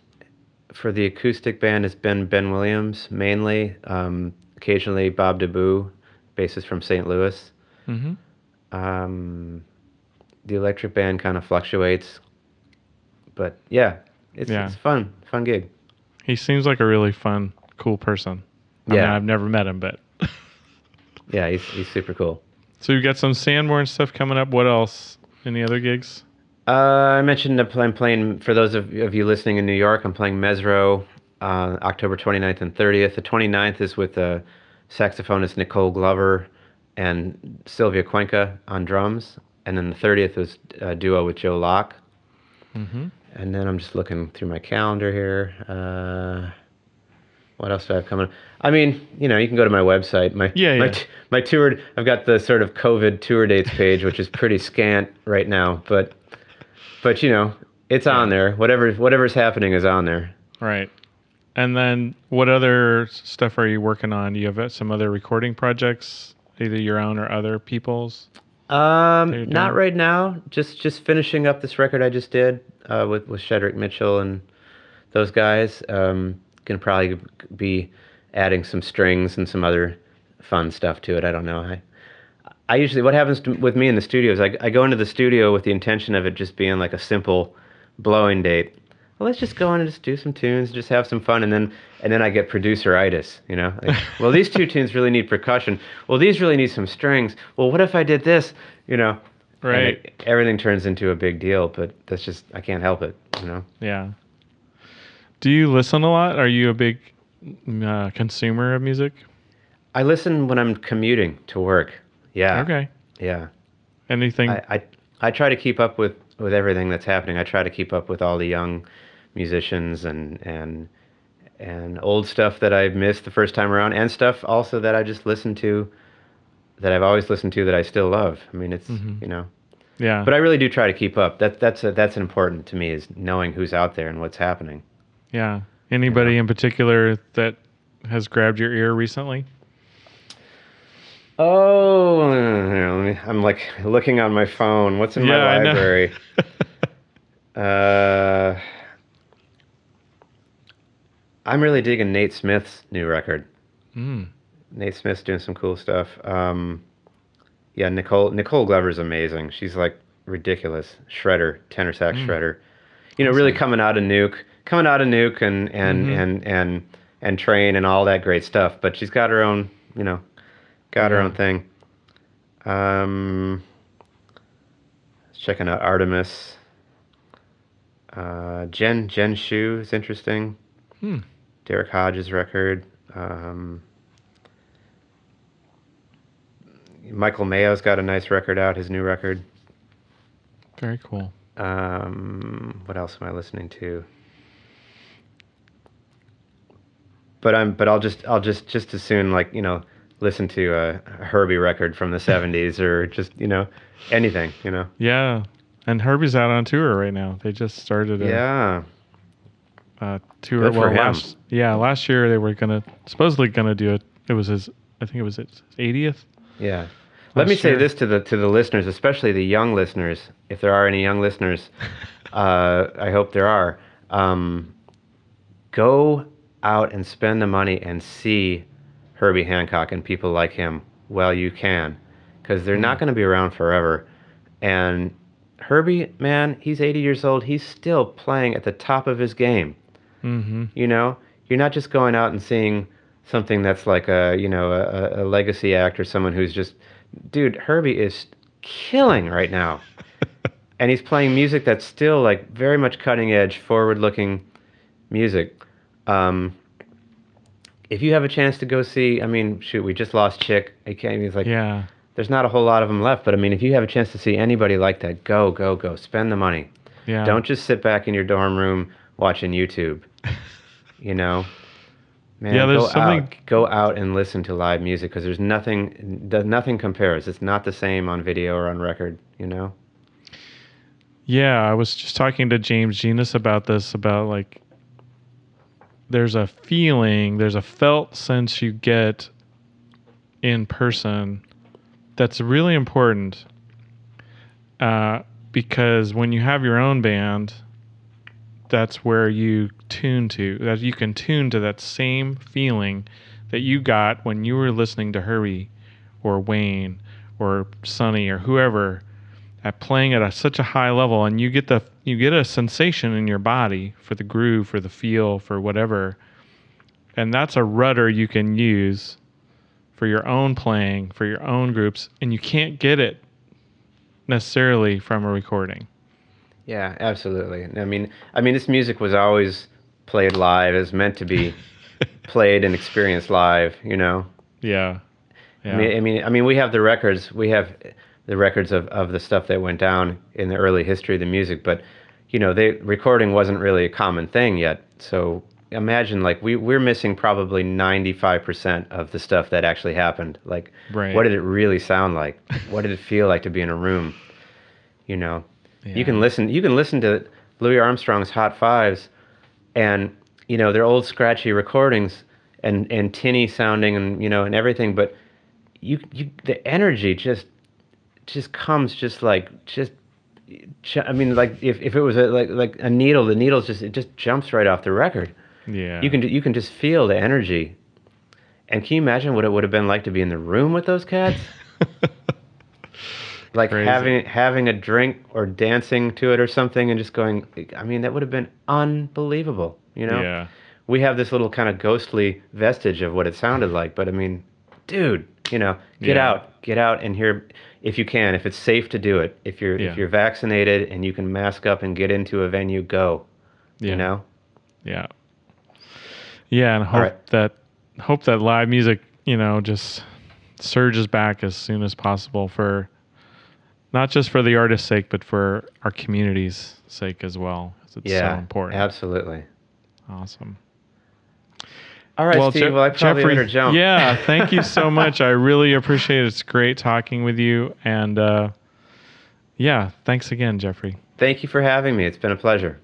for the acoustic band is Ben Ben Williams mainly. Um, occasionally Bob DeBoo, bassist from St. Louis. Mm-hmm. Um, the electric band kind of fluctuates, but yeah, it's, Yeah. it's fun, fun gig. He seems like a really fun, cool person. I Yeah. mean, I've never met him, but Yeah, he's he's super cool. so you've got some Sanborn stuff coming up. What else? Any other gigs? Uh, I mentioned that I'm playing, for those of, of you listening in New York, I'm playing Mezzrow uh, October 29th and 30th. The 29th is with uh, saxophonist Nicole Glover and Sylvia Cuenca on drums. And then the 30th was a duo with Joe Locke. Mm-hmm. And then I'm just looking through my calendar here. Uh, what else do I have coming? I mean, you know, you can go to my website. My Yeah, my, yeah. t- my tour. I've got the sort of COVID tour dates page, which is pretty scant right now. But but you know, it's on there. Whatever whatever's happening is on there. Right. And then what other stuff are you working on? Do you have uh, some other recording projects, either your own or other people's? Um, not right now. Just just finishing up this record I just did uh, with with Shedrick Mitchell and those guys. Um, gonna probably be adding some strings and some other fun stuff to it. I don't know. I I usually what happens to, with me in the studio is I I go into the studio with the intention of it just being like a simple blowing date. Well, let's just go in and just do some tunes, just have some fun, and then and then I get producer-itis, you know. Like, well, these two tunes really need percussion. Well, these really need some strings. Well, what if I did this? You know. Right. it- everything turns into a big deal, but that's just I can't help it, you know. Yeah. Do you listen a lot? Are you a big uh, consumer of music? I listen when I'm commuting to work. Yeah. Okay. Yeah. Anything? I, I I try to keep up with with everything that's happening. I try to keep up with all the young musicians and and and old stuff that I've missed the first time around, and stuff also that I just listened to that I've always listened to that I still love. I mean, it's Mhm. you know, yeah. but I really do try to keep up. That that's a, that's important to me is knowing who's out there and what's happening. yeah. Anybody in particular that has grabbed your ear recently? Oh, here, let me, I'm like looking on my phone. What's in Yeah, my library? uh, I'm really digging Nate Smith's new record. Mm. Nate Smith's doing some cool stuff. Um, yeah, Nicole Nicole Glover's amazing. She's like ridiculous shredder, tenor sax shredder. You know, really coming out of Newk, coming out of Newk, and and and and and Trane and all that great stuff. But she's got her own, you know, got her own thing. Um, checking out Artemis. Uh, Jen Jen Shyu is interesting. Hmm. Derek Hodges record. Um, Michael Mayo's got a nice record out, his new record. Very cool. Um, what else am I listening to? But I'm but I'll just I'll just just as soon like, you know, listen to a Herbie record from the 70s or just, you know, anything, you know. Yeah. And Herbie's out on tour right now. They just started a, Yeah. a tour. Good for well, last yeah, last year they were gonna supposedly gonna do it. It was his. I think it was his 80th. Yeah. Let me Last say this to the to the listeners, especially the young listeners, if there are any young listeners. uh, I hope there are. Um, go out and spend the money and see Herbie Hancock and people like him Well, you can, because they're not going to be around forever. And Herbie, man, he's 80 years old. He's still playing at the top of his game. Mm-hmm. You know, you're not just going out and seeing something that's like a you know a, a legacy act or someone who's just, dude, Herbie is killing right now, and he's playing music that's still like very much cutting edge, forward looking music. Um, if you have a chance to go see, I mean, shoot, we just lost Chick. I can't. He's like, Yeah. there's not a whole lot of them left, but I mean, if you have a chance to see anybody like that, go, go, go, spend the money. Yeah. Don't just sit back in your dorm room watching YouTube. you know, man, Yeah, there's go something- out, go out and listen to live music because there's nothing, nothing compares. It's not the same on video or on record. You know. Yeah, I was just talking to James Genus about this about like there's a feeling, there's a felt sense you get in person that's really important. Uh, because when you have your own band, that's where you tune to that you can tune to that same feeling that you got when you were listening to Herbie or Wayne or Sonny or whoever at playing at a, such a high level and you get the you get a sensation in your body for the groove for the feel for whatever and that's a rudder you can use for your own playing for your own groups and you can't get it necessarily from a recording Yeah, absolutely. I mean, I mean, this music was always played live, as meant to be played and experienced live. You know. yeah yeah I mean, I mean, I mean, we have the records. We have the records of, of the stuff that went down in the early history of the music. But you know, they recording wasn't really a common thing yet. So imagine like we we're missing probably ninety five percent of the stuff that actually happened. Like, Right. what did it really sound like? what did it feel like to be in a room? You know, you can listen. You can listen to Louis Armstrong's Hot Fives, and you know they're old scratchy recordings and and tinny sounding and you know and everything. But you you the energy just just comes just like just. I mean, like if, if it was a, like like a needle, the needle's just it just jumps right off the record. yeah You can you can just feel the energy. And can you imagine what it would have been like to be in the room with those cats? like Crazy. having having a drink or dancing to it or something and just going I mean that would have been unbelievable, you know? yeah We have this little kind of ghostly vestige of what it sounded like, but I mean, dude, you know, get Yeah. out, get out and hear if you can, if it's safe to do it. If you're Yeah. if you're vaccinated and you can mask up and get into a venue, go. yeah You know? Yeah. Yeah, and hope right. that hope that live music, you know, just surges back as soon as possible for not just for the artist's sake, but for our community's sake as well It's yeah. so important. Absolutely. Awesome. All right, Steve. Je- well, I probably Geoffrey, jump. Yeah, thank you so much. I really appreciate it. It's great talking with you. And uh, yeah, thanks again, Geoffrey. Thank you for having me. It's been a pleasure.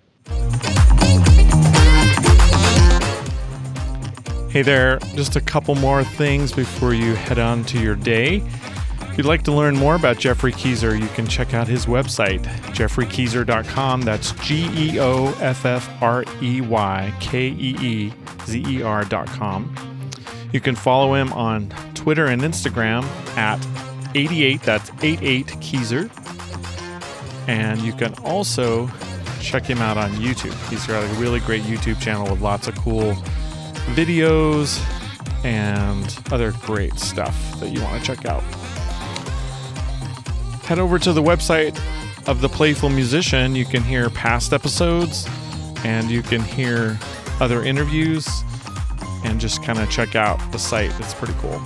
Hey there, just a couple more things before you head on to your day. If you'd like to learn more about Geoffrey Keezer, you can check out his website, geoffreykeezer.com. That's G E O F F R E Y K E E Z-E-R.com. You can follow him on Twitter and Instagram at 88, that's 88 Keezer. And you can also check him out on YouTube. He's got a really great YouTube channel with lots of cool videos and other great stuff that you want to check out. Head over to the website of The Playful Musician. You can hear past episodes and you can hear other interviews and just kind of check out the site. It's pretty cool.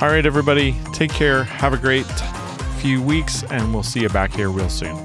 All right, everybody, take care. Have a great few weeks, and we'll see you back here real soon.